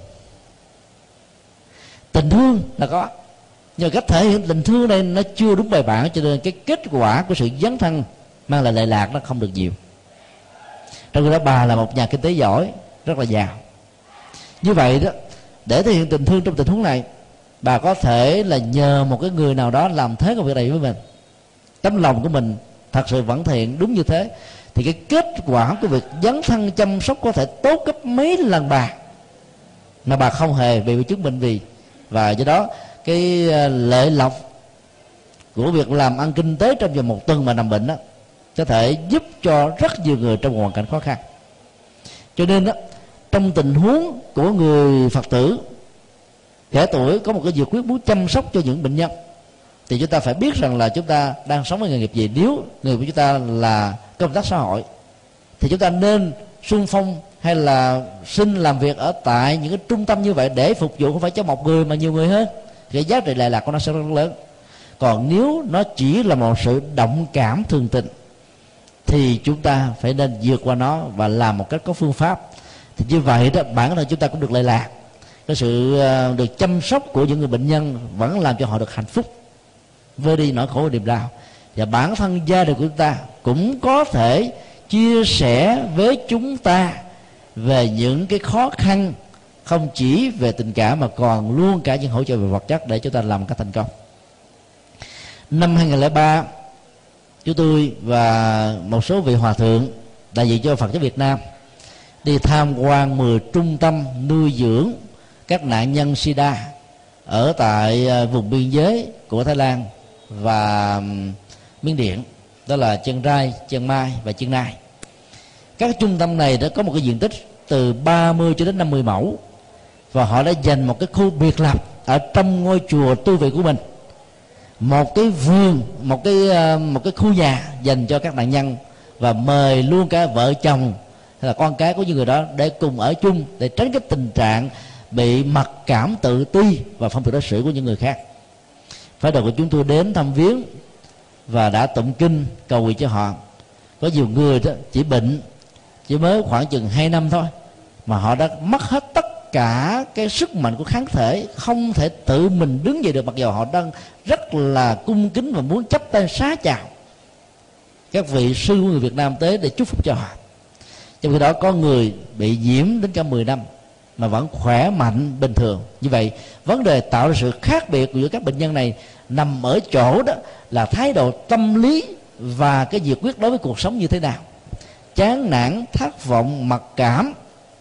Tình thương là có. Nhưng cách thể hiện tình thương này nó chưa đúng bài bản, cho nên cái kết quả của sự dấn thân mang lại lệ lạc nó không được nhiều. Trong khi đó bà là một nhà kinh tế giỏi, rất là giàu như vậy đó, để thể hiện tình thương trong tình huống này, bà có thể là nhờ một cái người nào đó làm thế công việc này với mình. Tấm lòng của mình thật sự vẫn thiện đúng như thế. Thì cái kết quả của việc dấn thân chăm sóc có thể tốt gấp mấy lần bà, mà bà không hề bị chứng bệnh gì. Và do đó, cái ờ, lệ lộc của việc làm ăn kinh tế trong vòng một tuần mà nằm bệnh đó, có thể giúp cho rất nhiều người trong hoàn cảnh khó khăn. Cho nên đó trong tình huống của người phật tử. Trẻ tuổi có một cái việc quyết muốn chăm sóc cho những bệnh nhân. Thì chúng ta phải biết rằng là chúng ta đang sống với nghề nghiệp gì. Nếu người của chúng ta là công tác xã hội, thì chúng ta nên xung phong hay là xin làm việc ở tại những cái trung tâm như vậy để phục vụ không phải cho một người mà nhiều người hơn. Thì cái giá trị lệ lạc của nó sẽ rất lớn. Còn nếu nó chỉ là một sự động cảm thường tình, thì chúng ta phải nên vượt qua nó và làm một cách có phương pháp thì như vậy đó, bản thân chúng ta cũng được lệ lạc. Cái sự ờ, được chăm sóc của những người bệnh nhân vẫn làm cho họ được hạnh phúc. Vơi đi nỗi khổ niềm đau. Và bản thân gia đình của chúng ta cũng có thể chia sẻ với chúng ta về những cái khó khăn, không chỉ về tình cảm mà còn luôn cả những hỗ trợ về vật chất để chúng ta làm cái thành công. Năm 2003 chúng tôi và một số vị hòa thượng đại diện cho Phật giáo Việt Nam đi tham quan 10 trung tâm nuôi dưỡng các nạn nhân sida ở tại à, vùng biên giới của Thái Lan và Miến Điện đó là Chiang Rai, Chiang Mai và Chiang Nai. Các trung tâm này đã có một cái diện tích từ 30 cho đến 50 mẫu và họ đã dành một cái khu biệt lập ở trong ngôi chùa tu viện của mình. Một cái vườn một cái à, một cái khu nhà dành cho các nạn nhân và mời luôn cả vợ chồng hay là con cái của những người đó để cùng ở chung để tránh cái tình trạng bị mặc cảm tự ti và phong tục đối xử của những người khác. Phải đầu của chúng tôi đến thăm viếng và đã tụng kinh, cầu nguyện cho họ. Có nhiều người đó chỉ bệnh, chỉ mới khoảng chừng 2 năm thôi, mà họ đã mất hết tất cả cái sức mạnh của kháng thể, không thể tự mình đứng dậy được, mặc dù họ đang rất là cung kính và muốn chấp tay xá chào các vị sư của người Việt Nam tới để chúc phúc cho họ trong khi đó có người bị nhiễm đến cả 10 năm mà vẫn khỏe mạnh, bình thường. Như vậy, vấn đề tạo ra sự khác biệt giữa các bệnh nhân này nằm ở chỗ đó là thái độ tâm lý và cái việc quyết đối với cuộc sống như thế nào. Chán nản, thất vọng, mặc cảm,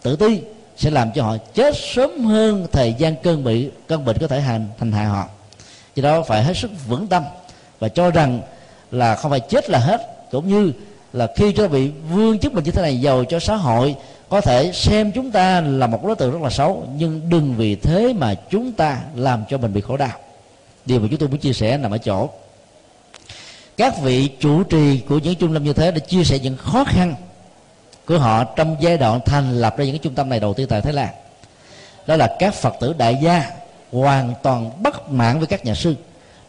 tự ti sẽ làm cho họ chết sớm hơn thời gian cơn bị căn bệnh có thể hành thành hại họ. Do đó phải hết sức vững tâm và cho rằng là không phải chết là hết, cũng như là khi cho bị vương chức mình như thế này giàu cho xã hội, có thể xem chúng ta là một đối tượng rất là xấu, nhưng đừng vì thế mà chúng ta làm cho mình bị khổ đau. Điều mà chúng tôi muốn chia sẻ nằm ở chỗ, các vị chủ trì của những trung tâm như thế đã chia sẻ những khó khăn của họ trong giai đoạn thành lập ra những cái trung tâm này đầu tiên tại Thái Lan. Đó là các Phật tử đại gia hoàn toàn bất mãn với các nhà sư,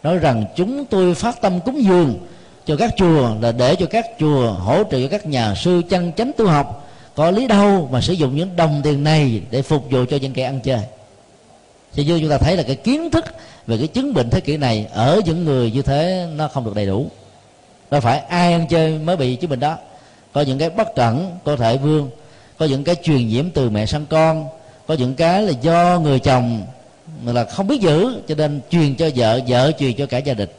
nói rằng chúng tôi phát tâm cúng dường cho các chùa, là để cho các chùa hỗ trợ cho các nhà sư chân chánh tu học có lý đâu mà sử dụng những đồng tiền này để phục vụ cho những kẻ ăn chơi. Thì như chúng ta thấy là cái kiến thức về cái chứng bệnh thế kỷ này ở những người như thế nó không được đầy đủ. Đâu phải ai ăn chơi mới bị chứng bệnh đó. Có những cái bất cẩn cơ thể vương, có những cái truyền nhiễm từ mẹ sang con, có những cái là do người chồng là không biết giữ, cho nên truyền cho vợ vợ truyền cho cả gia đình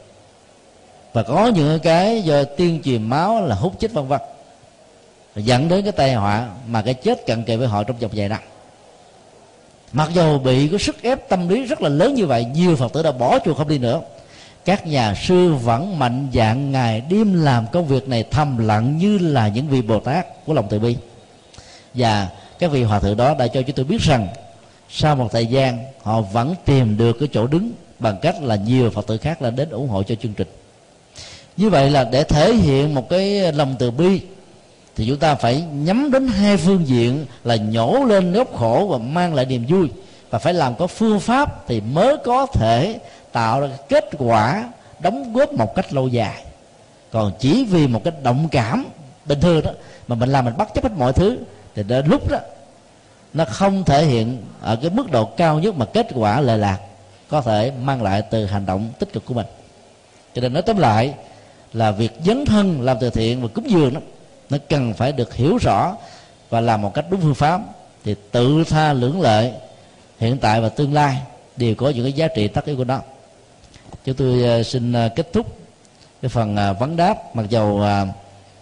và có những cái do tiên truyền máu là hút chết vân vân. Dẫn đến cái tai họa mà cái chết cận kề với họ trong vòng vài năm. Mặc dù bị có sức ép tâm lý rất là lớn như vậy, nhiều phật tử đã bỏ chùa không đi nữa. Các nhà sư vẫn mạnh dạng ngày đêm làm công việc này thầm lặng như là những vị bồ tát của lòng từ bi. Và các vị hòa thượng đó đã cho chúng tôi biết rằng, sau một thời gian, họ vẫn tìm được cái chỗ đứng bằng cách là nhiều phật tử khác là đến ủng hộ cho chương trình như vậy là để thể hiện một cái lòng từ bi, thì chúng ta phải nhắm đến hai phương diện là nhổ lên gốc khổ và mang lại niềm vui. Và phải làm có phương pháp thì mới có thể tạo ra kết quả đóng góp một cách lâu dài. Còn chỉ vì một cái động cảm bình thường đó mà mình làm mình bắt chấp hết mọi thứ, thì đến lúc đó nó không thể hiện ở cái mức độ cao nhất mà kết quả lệ lạc có thể mang lại từ hành động tích cực của mình. Cho nên nói tóm lại là việc dấn thân, làm từ thiện và cúng dường đó, nó cần phải được hiểu rõ và làm một cách đúng phương pháp thì tự tha lưỡng lệ hiện tại và tương lai đều có những cái giá trị tất yếu của nó. Chúng tôi à, xin à, kết thúc cái phần à, vấn đáp, mặc dầu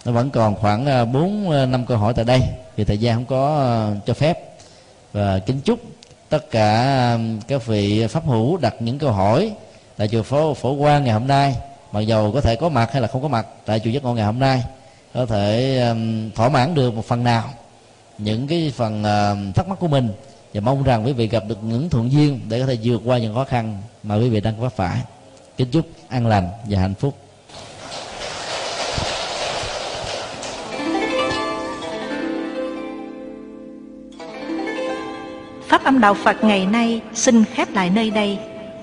nó vẫn còn khoảng bốn năm câu hỏi tại đây vì thời gian không có cho phép. Và kính chúc tất cả các vị pháp hữu đặt những câu hỏi tại chùa Phố, phổ quang ngày hôm nay mặc dầu có thể có mặt hay là không có mặt tại chùa giác ngộ ngày hôm nay có thể um, thỏa mãn được một phần nào những cái phần uh, thắc mắc của mình. Và mong rằng quý vị gặp được những thuận duyên để có thể vượt qua những khó khăn mà quý vị đang vấp phải. Kính chúc an lành và hạnh phúc. Pháp âm Đạo Phật ngày nay xin khép lại nơi đây.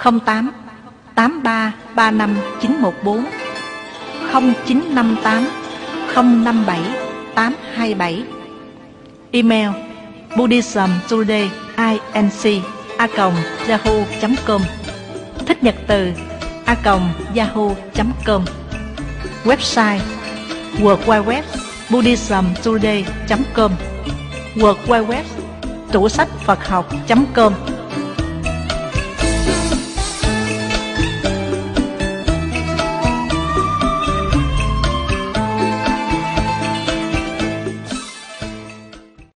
08 83 35 914 0958 057 827 Email Buddhism Today inc a yahoo.com Thích nhật từ a yahoo.com Website World Wide Web buddhismtoday.com World Wide Web tủ sách Phật học.com